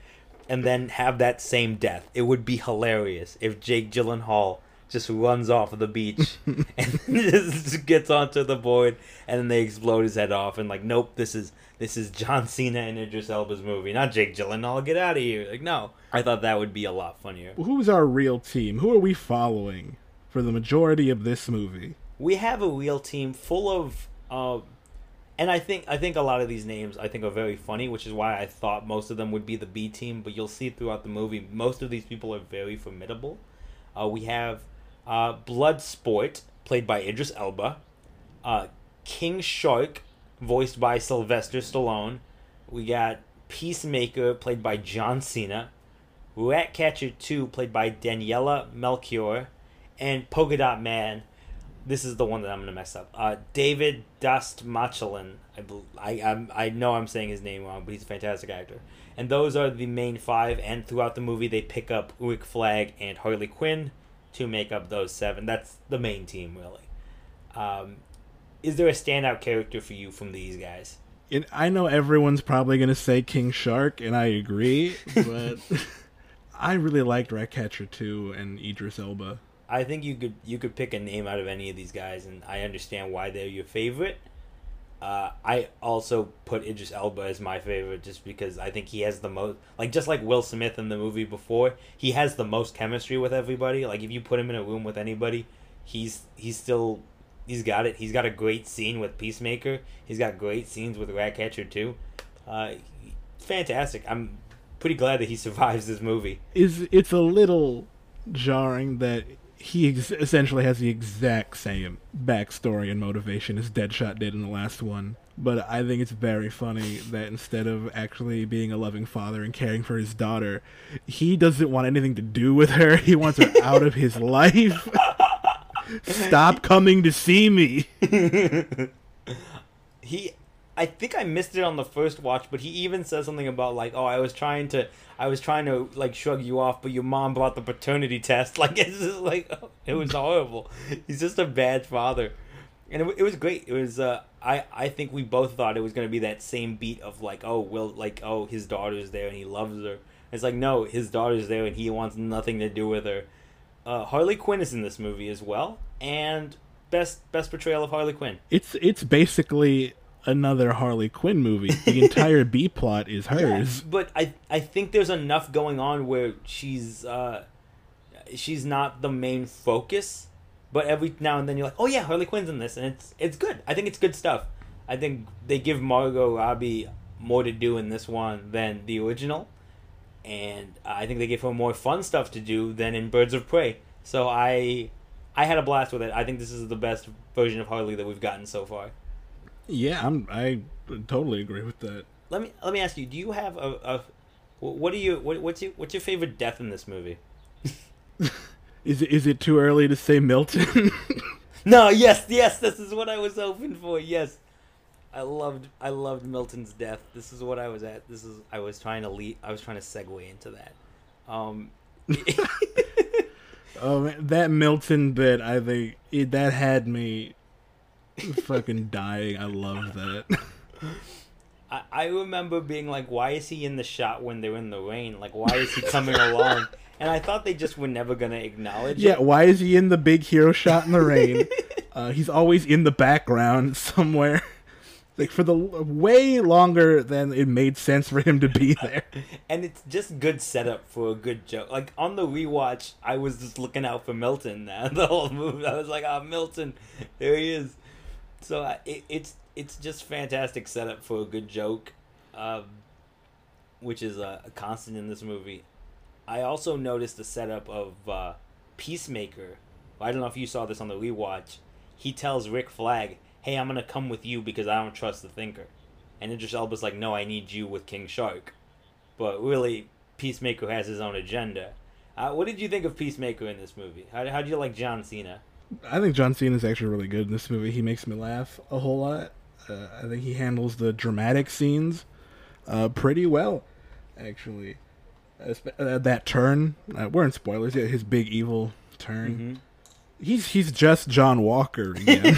And then have that same death. It would be hilarious if Jake Gyllenhaal just runs off of the beach and just gets onto the board and then they explode his head off and like nope this is this is John Cena and Idris Elba's movie not Jake Gyllenhaal get out of here like no I thought that would be a lot funnier Who's our real team? Who are we following for the majority of this movie? we have a real team full of uh, and I think I think a lot of these names I think are very funny, which is why I thought most of them would be the B team. But you'll see throughout the movie, most of these people are very formidable. Uh, we have uh, Bloodsport, played by Idris Elba, uh, King Shark, voiced by Sylvester Stallone. We got Peacemaker, played by John Cena. Ratcatcher 2, played by Daniela Melchior. And Polka Dot Man, this is the one that I'm gonna mess up. Uh, David Dust Machelin. I, I I'm, I know I'm saying his name wrong, but he's a fantastic actor. And those are the main five. And throughout the movie, they pick up Rick Flag and Harley Quinn to make up those seven. That's the main team, really. Um, is there a standout character for you from these guys? And I know everyone's probably going to say King Shark, and I agree, but I really liked Ratcatcher 2 and Idris Elba. I think you could you could pick a name out of any of these guys, and I understand why they're your favorite. Uh, I also put Idris Elba as my favorite just because I think he has the most like just like Will Smith in the movie before he has the most chemistry with everybody. Like if you put him in a room with anybody he's he's still he's got it. He's got a great scene with Peacemaker. He's got great scenes with Ratcatcher 2. Uh, fantastic. I'm pretty glad that he survives this movie. Is It's a little jarring that he ex- essentially has the exact same backstory and motivation as Deadshot did in the last one. But I think it's very funny that instead of actually being a loving father and caring for his daughter, he doesn't want anything to do with her. He wants her out of his life. Stop coming to see me. he I think I missed it on the first watch, but he even says something about like, "Oh, I was trying to, I was trying to like shrug you off, but your mom brought the paternity test." Like it's just like it was horrible. He's just a bad father, and it, it was great. It was. uh I I think we both thought it was gonna be that same beat of like, oh, Will, like, oh, his daughter's there and he loves her. It's like no, his daughter's there and he wants nothing to do with her. Uh, Harley Quinn is in this movie as well, and best best portrayal of Harley Quinn. It's it's basically another Harley Quinn movie. The entire B plot is hers. but I I think there's enough going on where she's uh she's not the main focus, but every now and then you're like, oh yeah, Harley Quinn's in this, and it's it's good. I think it's good stuff. I think they give Margot Robbie more to do in this one than the original, and I think they give her more fun stuff to do than in Birds of Prey. So I I had a blast with it. I think this is the best version of Harley that we've gotten so far. Yeah, I'm. I totally agree with that. Let me let me ask you: Do you have a, a what do you what, what's your what's your favorite death in this movie? is it is it too early to say Milton? no. Yes. Yes. This is what I was hoping for. Yes. I loved I loved Milton's death. This is what I was at. This is I was trying to lead. I was trying to segue into that. Um. oh man, that Milton bit. I think it, that had me fucking dying. I love that. I, I remember being like, why is he in the shot when they're in the rain? Like, why is he coming along? And I thought they just were never gonna acknowledge yeah, it. Yeah, why is he in the big hero shot in the rain? uh, he's always in the background somewhere. like for the way longer than it made sense for him to be there. and it's just good setup for a good joke. Like on the rewatch, I was just looking out for Milton. Now the whole movie, I was like, "Ah, oh, Milton, there he is." So uh, it, it's it's just fantastic setup for a good joke, um, which is a, a, constant in this movie. I also noticed the setup of uh, Peacemaker. I don't know if you saw this on the rewatch. He tells Rick Flag, "Hey, I'm gonna come with you because I don't trust the Thinker," and Idris Elba's like, "No, I need you with King Shark." But really, Peacemaker has his own agenda. Uh, what did you think of Peacemaker in this movie? How how do you like John Cena? I think John Cena is actually really good in this movie. He makes me laugh a whole lot. Uh, I think he handles the dramatic scenes uh, pretty well, actually. Uh, that turn, uh, we're in spoilers. Yeah, his big evil turn. Mm-hmm. He's he's just John Walker again.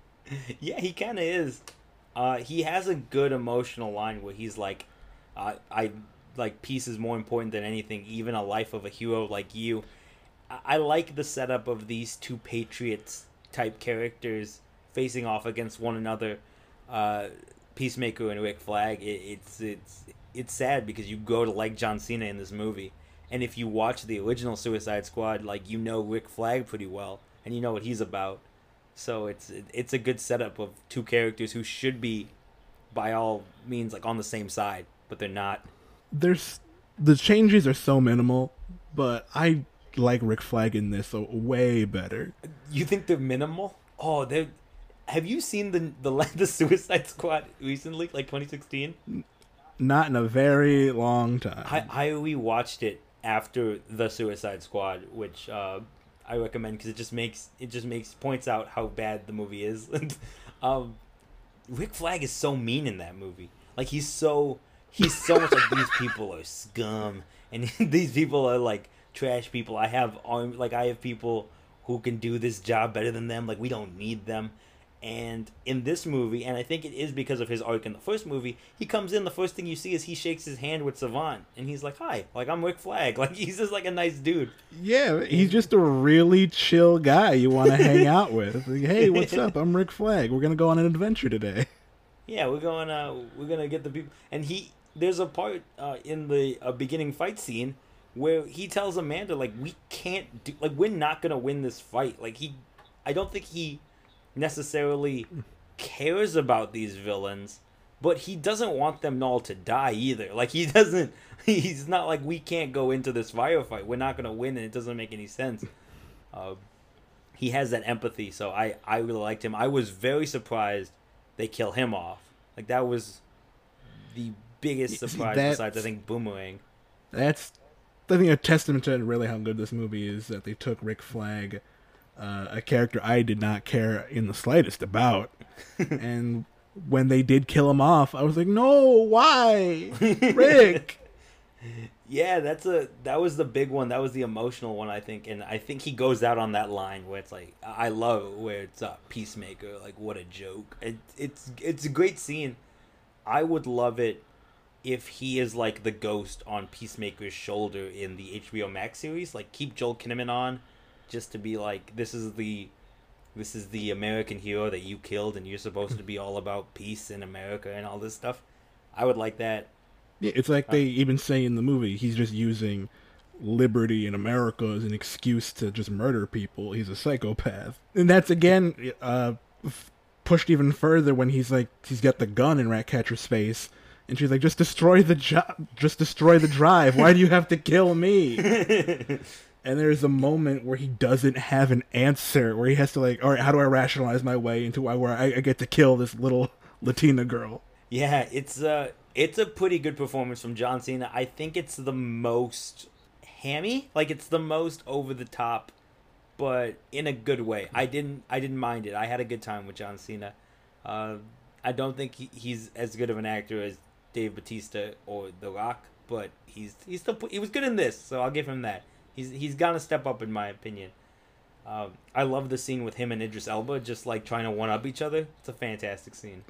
yeah, he kind of is. Uh, he has a good emotional line where he's like, "I like peace is more important than anything, even a life of a hero like you." I like the setup of these two patriots type characters facing off against one another. Uh, Peacemaker and Rick Flag. It, it's it's it's sad because you go to like John Cena in this movie, and if you watch the original Suicide Squad, like you know Rick Flag pretty well, and you know what he's about. So it's it's a good setup of two characters who should be, by all means, like on the same side, but they're not. There's the changes are so minimal, but I like Rick Flag in this so way better. You think they're minimal? Oh, they Have you seen the the the Suicide Squad recently, like 2016? Not in a very long time. I I rewatched it after the Suicide Squad, which uh, I recommend because it just makes it just makes points out how bad the movie is. um, Rick Flag is so mean in that movie. Like he's so he's so much like these people are scum, and these people are like trash people. I have arm like I have people who can do this job better than them. Like we don't need them. And in this movie, and I think it is because of his arc in the first movie, he comes in. The first thing you see is he shakes his hand with Savant, and he's like, "Hi, like I'm Rick Flag." Like he's just like a nice dude. Yeah, he's just a really chill guy you want to hang out with. Like, hey, what's up? I'm Rick Flag. We're gonna go on an adventure today. Yeah, we're going. Uh, we're gonna get the people. And he, there's a part uh, in the uh, beginning fight scene where he tells Amanda like we can't do like we're not gonna win this fight. Like he, I don't think he necessarily cares about these villains, but he doesn't want them all to die either. Like he doesn't. He's not like we can't go into this firefight. We're not gonna win, and it doesn't make any sense. Uh, he has that empathy, so I I really liked him. I was very surprised they kill him off. Like that was the biggest surprise besides I think Boomerang. That's I think a testament to really how good this movie is that they took Rick Flag, uh, a character I did not care in the slightest about, and when they did kill him off, I was like, no, why, Rick? yeah, that's a that was the big one. That was the emotional one, I think, and I think he goes out on that line where it's like, I love it, where it's a peacemaker. Like, what a joke! It, it's it's a great scene. I would love it if he is like the ghost on Peacemaker's shoulder in the HBO Max series. Like keep Joel Kinnaman on, just to be like this is the this is the American hero that you killed, and you're supposed to be all about peace in America and all this stuff. I would like that. Yeah, it's like they uh, even say in the movie he's just using liberty in America as an excuse to just murder people. He's a psychopath, and that's again uh, pushed even further when he's like he's got the gun in Ratcatcher's face and she's like, "Just destroy the job. Just destroy the drive. Why do you have to kill me?" and there's a moment where he doesn't have an answer, where he has to like, "All right, how do I rationalize my way into why where I, I get to kill this little Latina girl. Yeah, it's a it's a pretty good performance from John Cena. I think it's the most hammy, like it's the most over the top, but in a good way. I didn't I didn't mind it. I had a good time with John Cena. Uh, I don't think he, he's as good of an actor as Dave Bautista or The Rock, but he's he's still he was good in this, so I'll give him that. He's he's gonna step up in my opinion. Um, I love the scene with him and Idris Elba just like trying to one up each other. It's a fantastic scene.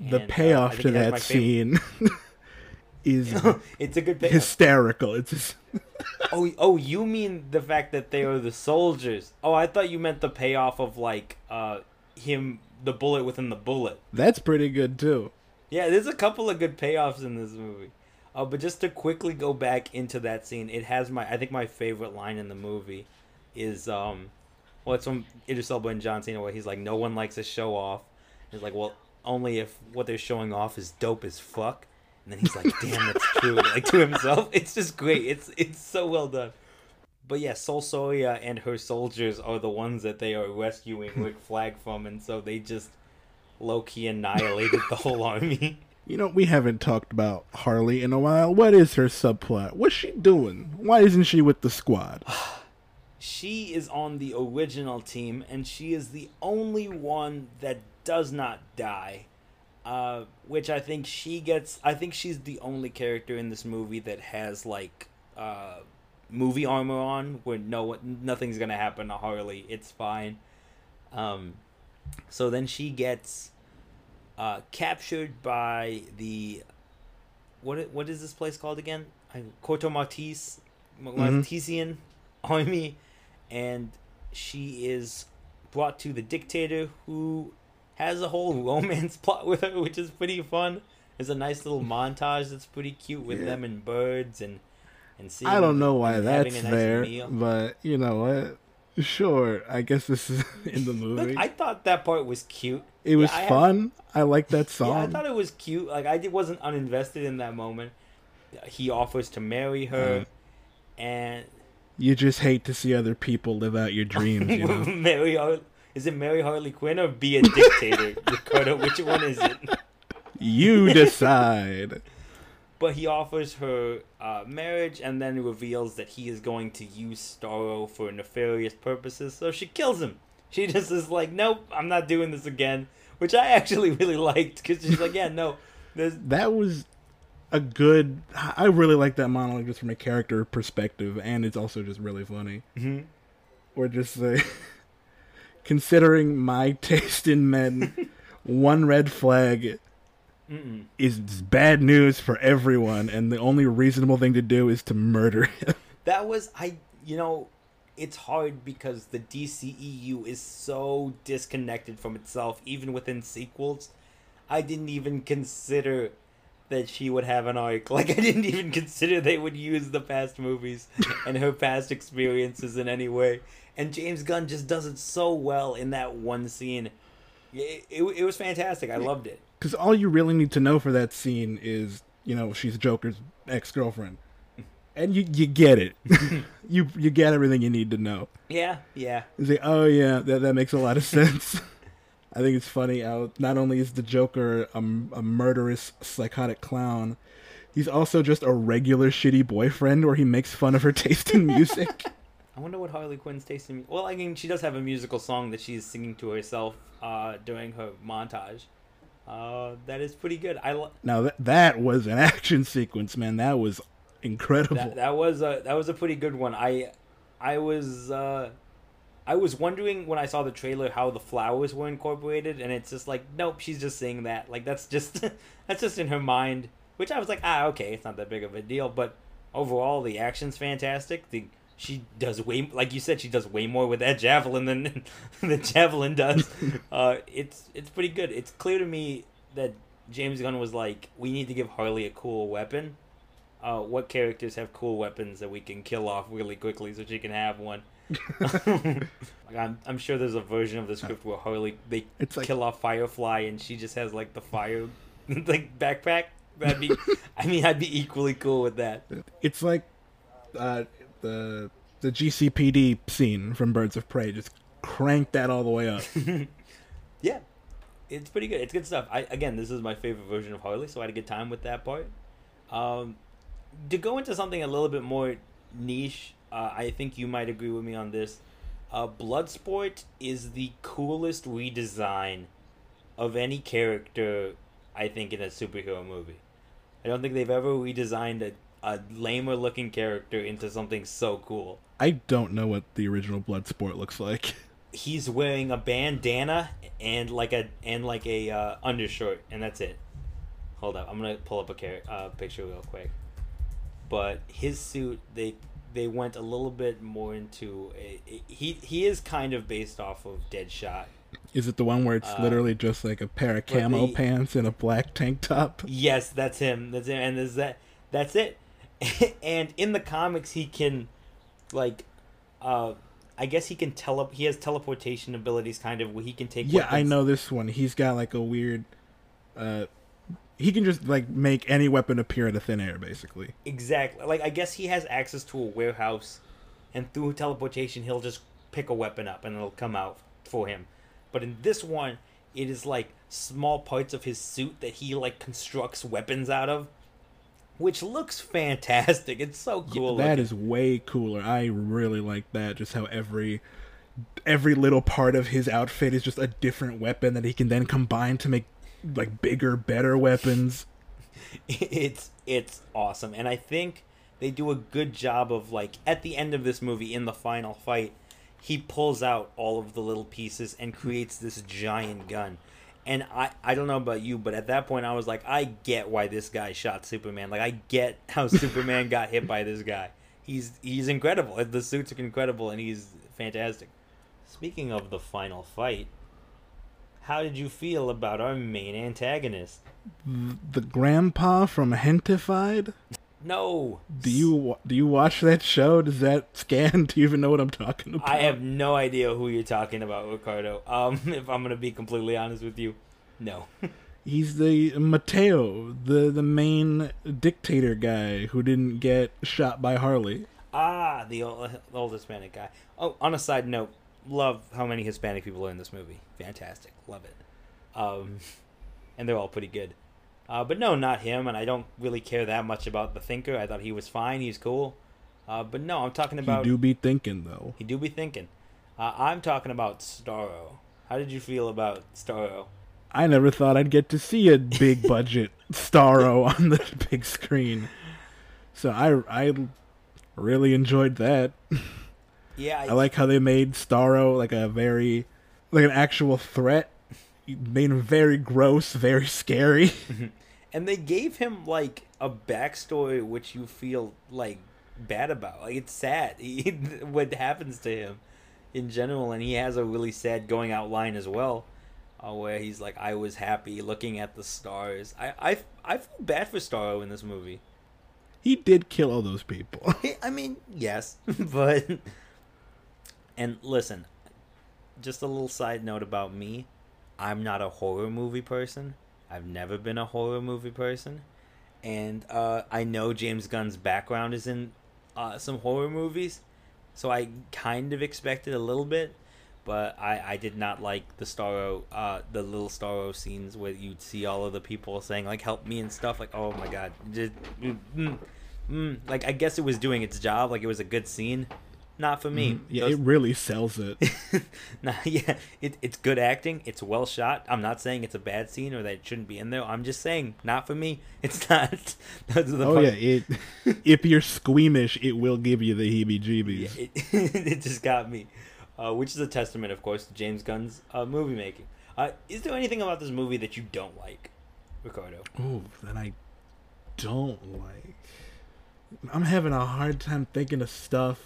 The And, uh, payoff think to that scene is it's a good payoff. hysterical. It's just, Oh, oh, you mean the fact that they are the soldiers? Oh, I thought you meant the payoff of like uh him, the bullet within the bullet. that's pretty good too. Yeah, there's a couple of good payoffs in this movie. Uh, but just to quickly go back into that scene, it has my I think my favorite line in the movie is um, well, it's from Idris Elba and John Cena where he's like, "No one likes to show off." He's like, "Well, only if what they're showing off is dope as fuck." And then he's like, "Damn, that's true." Like to himself, it's just great. It's it's so well done. But yeah, Sol Soria and her soldiers are the ones that they are rescuing Rick Flag from, and so they just low key annihilated the whole army. You know, we haven't talked about Harley in a while. What is her subplot? What's she doing? Why isn't she with the squad? She is on the original team, and she is the only one that does not die. Uh, which I think she gets. I think she's the only character in this movie that has like uh, movie armor on, where no nothing's gonna happen to Harley. It's fine. Um, so then she gets uh, captured by the what? What is this place called again? I, Corto Maltese, Maltesian army, and she is brought to the dictator who has a whole romance plot with her, which is pretty fun. There's a nice little montage that's pretty cute with Yeah. them and birds and and seeing. I don't know why that's nice there, meal. but you know what? Sure, I guess this is in the movie. Look, I thought that part was cute. It was Yeah, I had- fun. I like that Yeah, song. I thought it was cute. Like I wasn't uninvested in that moment. He offers to marry her, Uh, and you just hate to see other people live out your dreams. You know? marry Har- Is it marry Harley Quinn or be a dictator, Ricardo? Which one is it? you decide. But he offers her uh, marriage and then reveals that he is going to use Starro for nefarious purposes. So she kills him. She just is like, "Nope, I'm not doing this again," which I actually really liked because she's like, "Yeah, no, there's That was a good. I really like that monologue just from a character perspective, and it's also just really funny. Mhm. Or just say, considering my taste in men, one red flag Mm-mm. is bad news for everyone, and the only reasonable thing to do is to murder him. that was I. You know, it's hard because the DCEU is so disconnected from itself, even within sequels. I didn't even consider that she would have an arc. Like I didn't even consider they would use the past movies and her past experiences in any way. And James Gunn just does it so well in that one scene. It, it, it was fantastic. I loved it. Because all you really need to know for that scene is, you know, she's Joker's ex girlfriend, and you you get it. you you get everything you need to know. Yeah, yeah. You say, oh yeah, that that makes a lot of sense. I think it's funny how not only is the Joker a, a murderous psychotic clown, he's also just a regular shitty boyfriend where he makes fun of her taste in music. I wonder what Harley Quinn's taste in. Well, I mean, she does have a musical song that she's singing to herself uh, during her montage. Uh, that is pretty good. I lo- now that that was an action sequence, man. That was incredible. that that was a that was a pretty good one. I I was uh, I was wondering when I saw the trailer how the flowers were incorporated, and it's just like nope, she's just saying that. Like that's just that's just in her mind. Which I was like, ah, okay, it's not that big of a deal. But overall, the action's fantastic. The she does way like you said, she does way more with that javelin than the javelin does. uh, it's it's pretty good. It's clear to me that James Gunn was like, we need to give Harley a cool weapon. Uh, what characters have cool weapons that we can kill off really quickly so she can have one? like I'm, I'm sure there's a version of the script where Harley they It's like- kill off Firefly and she just has like the fire like backpack. That'd be, I mean, I'd be equally cool with that. It's like uh, the the GCPD scene from Birds of Prey. Just crank that all the way up. Yeah, it's pretty good. It's good stuff. I again, this is my favorite version of Harley, so I had a good time with that part. Um, to go into something a little bit more niche, uh, I think you might agree with me on this. Uh, Bloodsport is the coolest redesign of any character, I think, in a superhero movie. I don't think they've ever redesigned a, a lamer looking character into something so cool. I don't know what the original Bloodsport looks like. He's wearing a bandana and like a and like a uh, undershirt, and that's it. Hold up, I'm gonna pull up a car- uh, picture real quick. But his suit, they they went a little bit more into a, a- he he is kind of based off of Deadshot. Is it the one where it's Uh, literally just like a pair of camo the- pants and a black tank top? Yes, that's him. That's him, and is that that's it. and in the comics, he can, like, uh, I guess he can tele. He has teleportation abilities, kind of, where he can take. Yeah, I know this one. He's got like a weird. Uh, he can just like make any weapon appear out of thin air, basically. Exactly. Like I guess he has access to a warehouse, and through teleportation, he'll just pick a weapon up and it'll come out for him. But in this one, it is like small parts of his suit that he like constructs weapons out of, which looks fantastic. It's so cool. That looking. is way cooler. I really like that. Just how every every little part of his outfit is just a different weapon that he can then combine to make like bigger, better weapons. it's it's awesome. And i think they do a good job of like at the end of this movie in the final fight he pulls out all of the little pieces and creates this giant gun. And i i don't know about you but at that point i was like i get why this guy shot superman. Like i get how superman got hit by this guy. He's he's incredible. The suits are incredible and he's fantastic. Speaking of the final fight how did you feel about our main antagonist The grandpa from Gentefied. no Do you do you watch that show? Does that scan? Do you even know what I'm talking about? I have no idea who you're talking about, Ricardo. Um, if I'm gonna be completely honest with you, no. He's the Mateo, the the main dictator guy who didn't get shot by Harley. ah, the old, the old Hispanic guy. Oh, on a side note, love how many Hispanic people are in this movie. Fantastic, love it. Um, and they're all pretty good. Uh, but no, not him. And I don't really care that much about the Thinker. I thought he was fine. He's cool. Uh, but no, I'm talking about. He do be thinking though. He do be thinking. Uh, I'm talking about Starro. How did you feel about Starro? I never thought I'd get to see a big budget Starro on the big screen. So I I really enjoyed that. Yeah, I like how they made Starro like a very like an actual threat. Made him very gross, very scary. and they gave him like a backstory which you feel like bad about like it's sad he, what happens to him in general and he has a really sad going out line as well uh, where he's like i was happy looking at the stars i i, I feel bad for starro in this movie He did kill all those people. i mean yes but and listen just a little side note about me i'm not a horror movie person i've never been a horror movie person and uh, I know James Gunn's background is in uh, some horror movies, so I kind of expected a little bit, but I, I did not like the Starro, uh, the little Starro scenes where you'd see all of the people saying like "help me" and stuff. Like, oh my god, just mm, mm, mm. like I guess it was doing its job. Like it was a good scene, not for me. yeah, Those- it really sells it. nah, yeah, it, it's good acting. It's well shot. I'm not saying it's a bad scene or that it shouldn't be in there. I'm just saying, not for me. It's not. Those are the oh part- yeah, it if you're squeamish, it will give you the heebie-jeebies. Yeah, it, it just got me, uh, which is a testament, of course, to James Gunn's uh, movie making. Uh, is there anything about this movie that you don't like, Ricardo? Oh, that I don't like. I'm having a hard time thinking of stuff.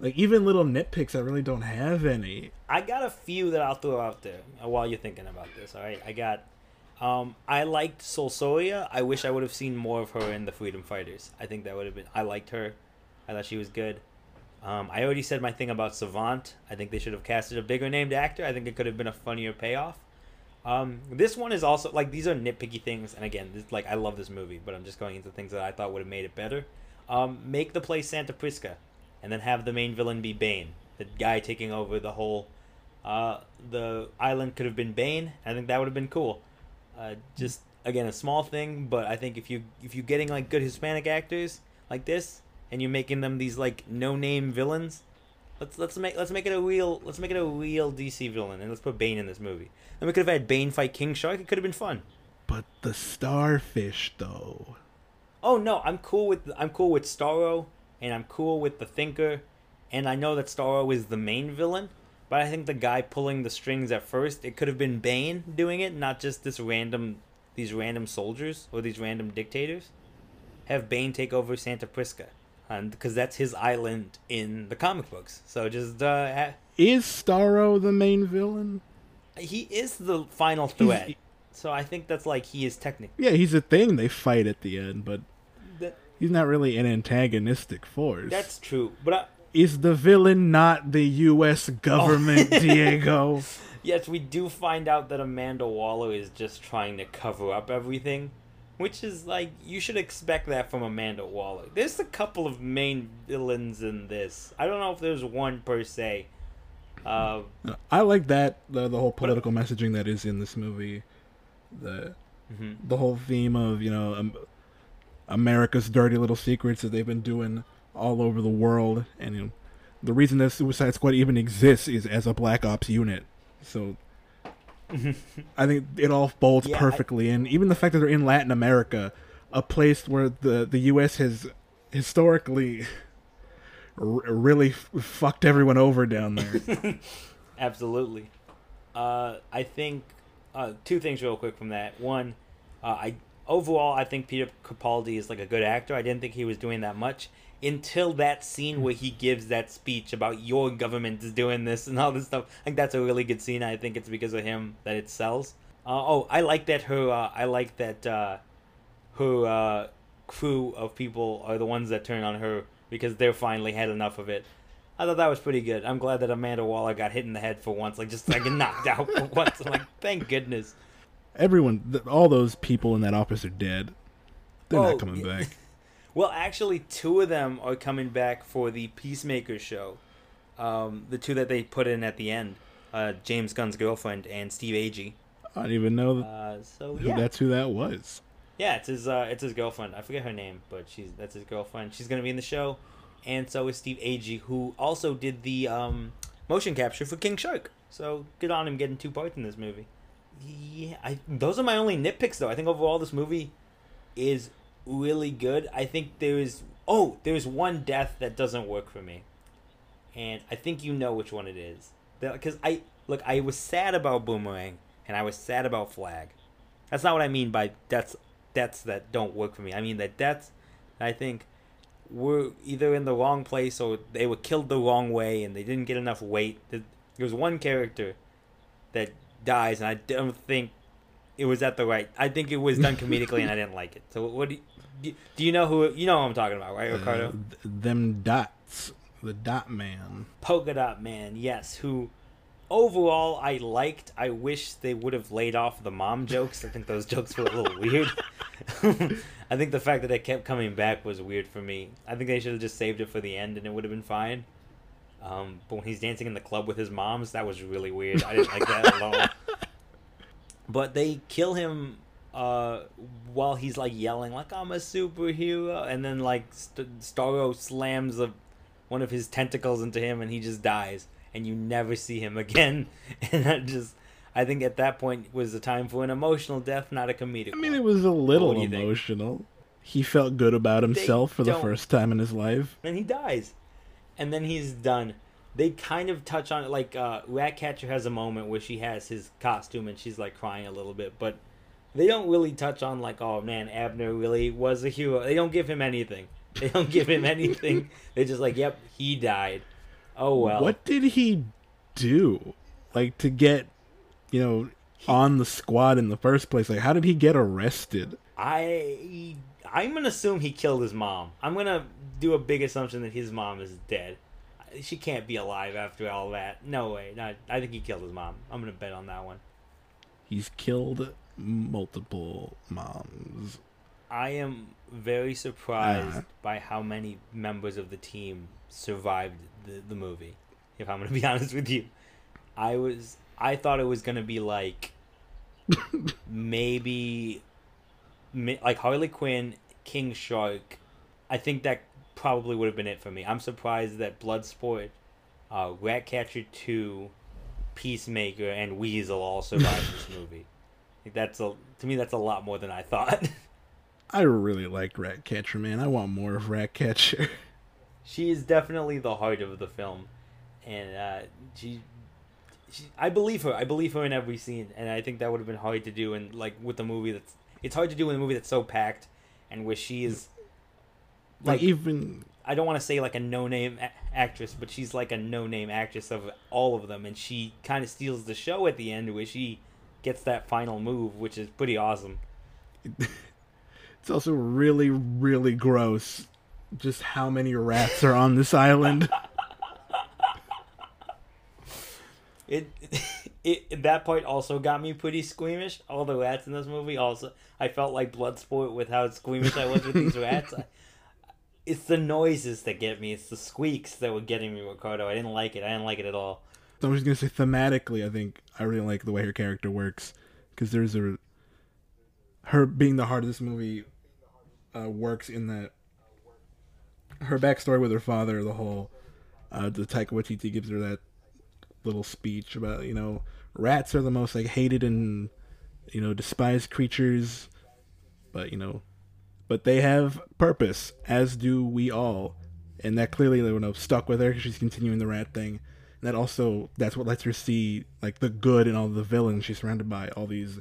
Like even little nitpicks, I really don't have any. I got a few that I'll throw out there while you're thinking about this. All right, I got. Um, I liked Sol Soria. I wish I would have seen more of her in the Freedom Fighters. I think that would have been. I liked her. I thought she was good. Um, I already said my thing about Savant. I think they should have casted a bigger named actor. I think it could have been a funnier payoff. Um, this one is also like these are nitpicky things, and again, this, like I love this movie, but I'm just going into things that I thought would have made it better. Um, make the place Santa Prisca, and then have the main villain be Bane, the guy taking over the whole Uh, the island could have been Bane. I think that would have been cool. Uh, just again a small thing, but I think if you if you're getting like good Hispanic actors like this, and you're making them these like no name villains, let's let's make let's make it a real let's make it a real DC villain, and let's put Bane in this movie. Then we could have had Bane fight King Shark. It could have been fun. But the starfish, though. Oh no, I'm cool with I'm cool with Starro, and I'm cool with the Thinker, and I know that Starro is the main villain. But I think the guy pulling the strings at first, it could have been Bane doing it, not just this random, these random soldiers or these random dictators. Have Bane take over Santa Prisca, and because that's his island in the comic books. So just uh, ha- Is Starro the main villain? he is the final threat. so I think that's like he is technically. Yeah, he's a thing they fight at the end, but he's not really an antagonistic force. that's true, but. I, Is the villain not the U.S. government, Diego? Yes, we do find out that Amanda Waller is just trying to cover up everything, which is like you should expect that from Amanda Waller. There's a couple of main villains in this. I don't know if there's one per se. Uh, I like that the the whole political messaging that is in this movie, the mhm. the whole theme of you know um, America's dirty little secrets that they've been doing all over the world, and you know, the reason that Suicide Squad even exists is as a Black Ops unit. So I think it all folds Yeah, I- perfectly, and even the fact that they're in Latin America, a place where the the U.S. has historically r- really f- fucked everyone over down there. Absolutely. Uh, I think uh, two things real quick from that. One, uh, I overall I think Peter Capaldi is like a good actor. I didn't think he was doing that much until that scene where he gives that speech about your government is doing this and all this stuff. I think that's a really good scene. I think it's because of him that it sells. Uh, oh, I like that her. Uh, I like that uh, uh, crew of people are the ones that turn on her because they're finally had enough of it. I thought that was pretty good. I'm glad that Amanda Waller got hit in the head for once, like just like knocked out for once. I'm like, thank goodness. Everyone, th- all those people in that office are dead. They're Oh, not coming yeah. back. Well, actually, two of them are coming back for the Peacemaker show. Um, the two that they put in at the end, uh, James Gunn's girlfriend and Steve Agee. I didn't even know that Uh, so who yeah, that's who that was. yeah, it's his uh, it's his girlfriend. I forget her name, but she's that's his girlfriend. She's gonna be in the show, and so is Steve Agee, who also did the um, motion capture for King Shark. So good on him getting two parts in this movie. Yeah, I, those are my only nitpicks though. I think overall this movie is really good. I think there is oh there's one death that doesn't work for me, and I think you know which one it is. Because I look, I was sad about Boomerang, and I was sad about Flag. That's not what I mean by deaths deaths that don't work for me. I mean that deaths I think were either in the wrong place or they were killed the wrong way and they didn't get enough weight. There there was one character that dies, and I don't think it was at the right. I think it was done comedically, and I didn't like it. So what do you, do you know who you know who I'm talking about, right, Ricardo? Uh, th- them dots, the dot man. Polka Dot Man, yes, who overall I liked. I wish they would have laid off the mom jokes. I think those jokes were a little weird. I think the fact that it kept coming back was weird for me. I think they should have just saved it for the end and it would have been fine. Um, but when he's dancing in the club with his moms, that was really weird. I didn't like that at all. But they kill him uh, while he's like yelling like I'm a superhero, and then like St- Starro slams a, one of his tentacles into him, and he just dies, and you never see him again. And I just, I think at that point was the time for an emotional death, not a comedic. I mean, one. it was a little What do you think? emotional. He felt good about himself for the don't- first time in his life. and he dies, and then he's done. They kind of touch on it, like uh, Ratcatcher has a moment where she has his costume and she's like crying a little bit, but they don't really touch on like, oh man, Abner really was a hero. They don't give him anything. They don't give him anything. They're just like, yep, he died. Oh well. What did he do? Like to get, you know, on the squad in the first place? Like, how did he get arrested? I I'm gonna assume he killed his mom. I'm gonna do a big assumption that his mom is dead. She can't be alive after all that. No way. Not. I think he killed his mom. I'm gonna bet on that one. He's killed multiple moms. I am very surprised Uh. by how many members of the team survived the, the movie. If I'm going to be honest with you, I was I thought it was gonna be like maybe like Harley Quinn, King Shark. I think that probably would have been it for me. I'm surprised that Bloodsport, uh, Ratcatcher two, Peacemaker, and Weasel all survived this movie. Like that's a to me that's a lot more than I thought. I really liked Ratcatcher, man. I want more of Ratcatcher. she is definitely the heart of the film, and uh, she, she, I believe her. I believe her in every scene, and I think that would have been hard to do. And like with the movie, that's it's hard to do in a movie that's so packed, and where she is, like, even I don't want to say like a no-name a- actress, but she's like a no-name actress of all of them, and she kind of steals the show at the end, where she gets that final move, which is pretty awesome. it's also really, really gross just how many rats are on this island. It, it that part also got me pretty squeamish. All the rats in this movie also, I felt like Bloodsport with how squeamish I was with these rats. I, it's the noises that get me. It's the squeaks that were getting me, Ricardo. I didn't like it. I didn't like it at all. So I'm just gonna say thematically, I think I really like the way her character works because there's a her being the heart of this movie uh, works in that her backstory with her father, the whole uh, the Taika Waititi gives her that little speech about you know rats are the most like hated and you know despised creatures, but you know, but they have purpose as do we all, and that clearly you know stuck with her. Because she's continuing the rat thing that also that's what lets her see like the good and all the villains she's surrounded by all these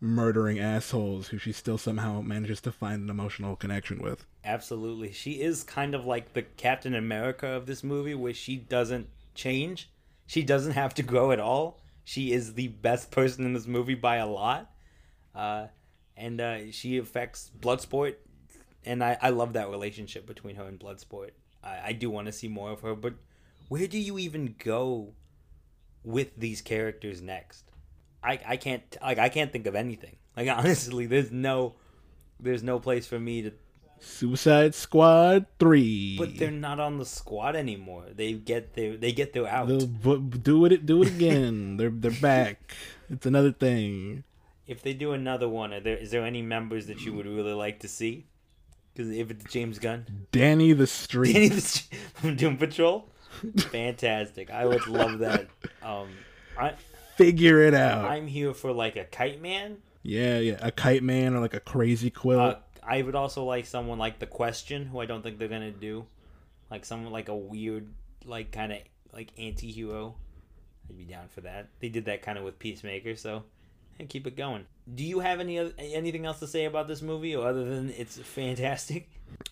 murdering assholes who she still somehow manages to find an emotional connection with Absolutely, she is kind of like the Captain America of this movie, where she doesn't change. She doesn't have to grow at all. She is the best person in this movie by a lot, uh, and uh, she affects Bloodsport, and I, I love that relationship between her and Bloodsport. I, I do want to see more of her, but where do you even go with these characters next? I, I can't like I can't think of anything. Like honestly, there's no there's no place for me to suicide squad 3 but they're not on the squad anymore. They get their they get their out. They'll do it do it again they're they're back it's another thing If they do another one, are there is there any members that you would really like to see? Because if it's James Gunn, danny the street Danny the from Doom Patrol, fantastic. I would love that. Um, I figure it out I'm here for like a Kite Man. yeah yeah a kite man or like a crazy quilt Uh, I would also like someone like the Question, who I don't think they're gonna do, like someone like a weird, like kind of like anti-hero. I'd be down for that. They did that kind of with Peacemaker, so and keep it going. Do you have any oth- anything else to say about this movie, or other than it's fantastic?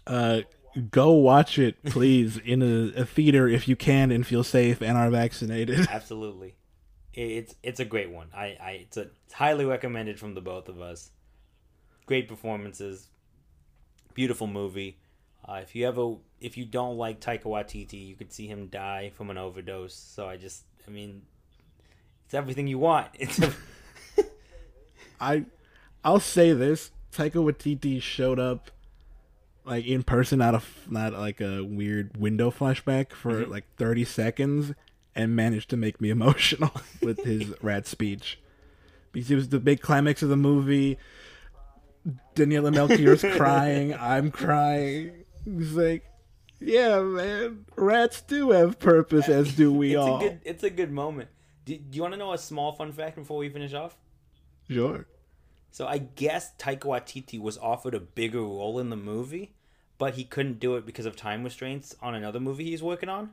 uh go watch it please in a, a theater if you can and feel safe and are vaccinated Absolutely, it's it's a great one. I, I it's a it's highly recommended from the both of us. Great performances, beautiful movie. Uh, if you ever if you don't like Taika Waititi, you could see him die from an overdose. So I just I mean, it's everything you want. It's a, I I'll say this: Taika Waititi showed up like in person, out of not like a weird window flashback for like thirty seconds, and managed to make me emotional with his rat speech. Because it was the big climax of the movie. Daniela Melchior's crying. I'm crying. He's like, "Yeah, man, rats do have purpose, as do we it's all." a good it's a good moment. Do, do you want to know a small fun fact before we finish off? Sure. So I guess Taika Waititi was offered a bigger role in the movie, but he couldn't do it because of time restraints on another movie he's working on.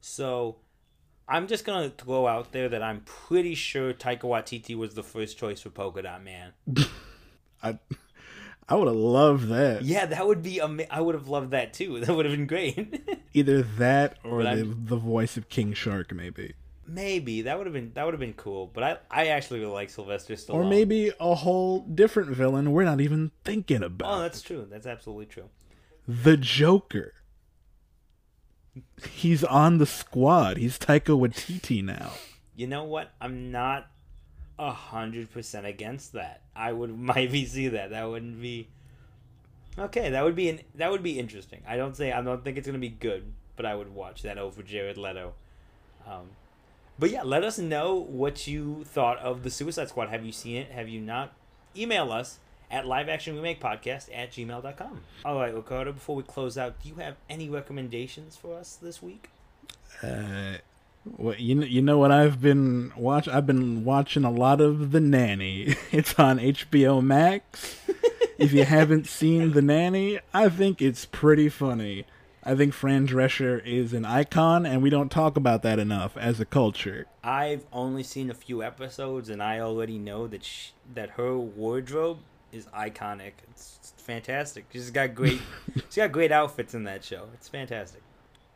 So I'm just gonna throw out there that I'm pretty sure Taika Waititi was the first choice for Polka Dot Man. I I would have loved that. Yeah, that would be ama- I would have loved that too. That would have been great. Either that or the, the voice of King Shark, maybe. maybe that would have been that would have been cool. But I I actually really like Sylvester Stallone. Or maybe a whole different villain we're not even thinking about. Oh, that's true. That's absolutely true. the Joker. He's on the squad. He's Taika Waititi now. You know what? I'm not a hundred percent against that. I would maybe see that. That wouldn't be okay. That would be an that would be interesting. I don't say I don't think it's gonna be good, but I would watch that over Jared Leto. Um, but yeah, let us know what you thought of the Suicide Squad. Have you seen it? Have you not? Email us at liveactionremake.podcast at gmail.com. All right, Ricardo, before we close out, do you have any recommendations for us this week? Uh, well, you know, you know what I've been watch. I've been watching a lot of The Nanny. It's on HBO Max. if you haven't seen The Nanny, I think it's pretty funny. I think Fran Drescher is an icon, and we don't talk about that enough as a culture. I've only seen a few episodes, and I already know that sh that her wardrobe is iconic. It's, it's fantastic. She's got great. she's got great outfits in that show. It's fantastic.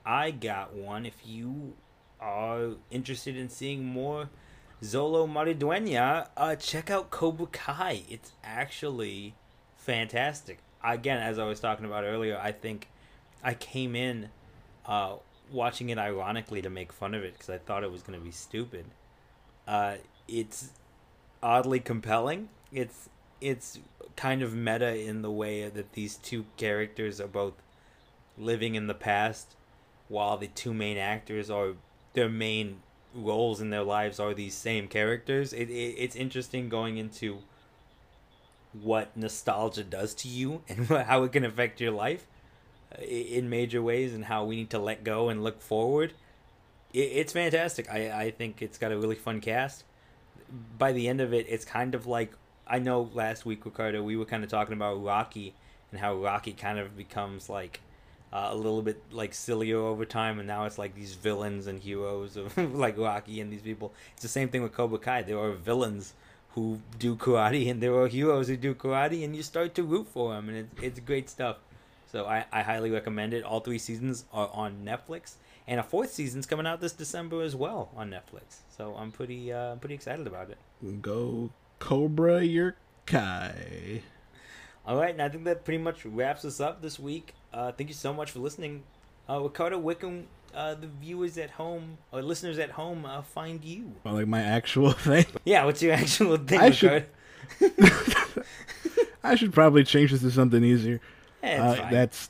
I got one. If you are interested in seeing more Xolo Maridueña, uh, check out Cobra Kai. It's actually fantastic. Again, as I was talking about earlier, I think I came in uh, watching it ironically to make fun of it because I thought it was going to be stupid. Uh, it's oddly compelling. It's it's kind of meta in the way that these two characters are both living in the past, while the two main actors are their main roles in their lives are these same characters. It, it it's interesting going into what nostalgia does to you and how it can affect your life in major ways and how we need to let go and look forward. It, It's fantastic. I, I think it's got a really fun cast. By the end of it, it's kind of like I know last week, Ricardo, we were kind of talking about Rocky and how Rocky kind of becomes like uh, a little bit like sillier over time, and now it's like these villains and heroes of like Rocky and these people. It's the same thing with Cobra Kai. There are villains who do karate, and there are heroes who do karate, and you start to root for them, and it's it's great stuff. So I, I highly recommend it. All three seasons are on Netflix, and a fourth season's coming out this December as well on Netflix. So I'm pretty uh, pretty excited about it. Go Cobra your Kai. All right, and I think that pretty much wraps us up this week. Uh, thank you so much for listening. Uh, Ricardo, where can uh, the viewers at home or listeners at home uh, find you? Well, like my actual thing. Yeah, what's your actual thing, I Ricardo? should- I should probably change this to something easier. Yeah, Uh, that's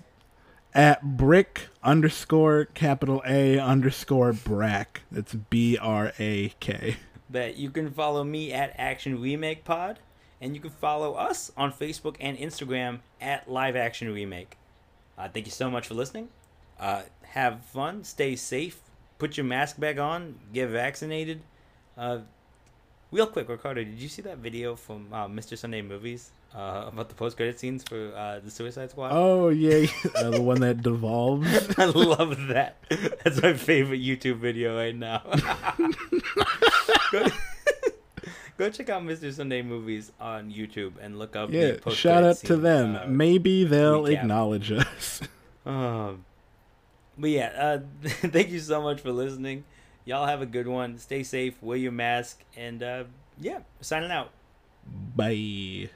at brick underscore capital A underscore brack. That's B R A K. that you can follow me at Action Remake Pod, and you can follow us on Facebook and Instagram at Live Action Remake. Uh, thank you so much for listening. Uh, have fun, stay safe, put your mask back on, get vaccinated. Uh, real quick, Ricardo, did you see that video from uh, Mr. Sunday Movies uh, about the post credit scenes for uh, the Suicide Squad? Oh yeah, uh, the one that devolves. I love that. That's my favorite YouTube video right now. go, check out Mr. Sunday Movies on YouTube and look up. Yeah, the shout out to them. uh, Maybe they'll recap. acknowledge us. um, but yeah, uh, thank you so much for listening. Y'all have a good one. Stay safe. Wear your mask. And uh, yeah, signing out. Bye.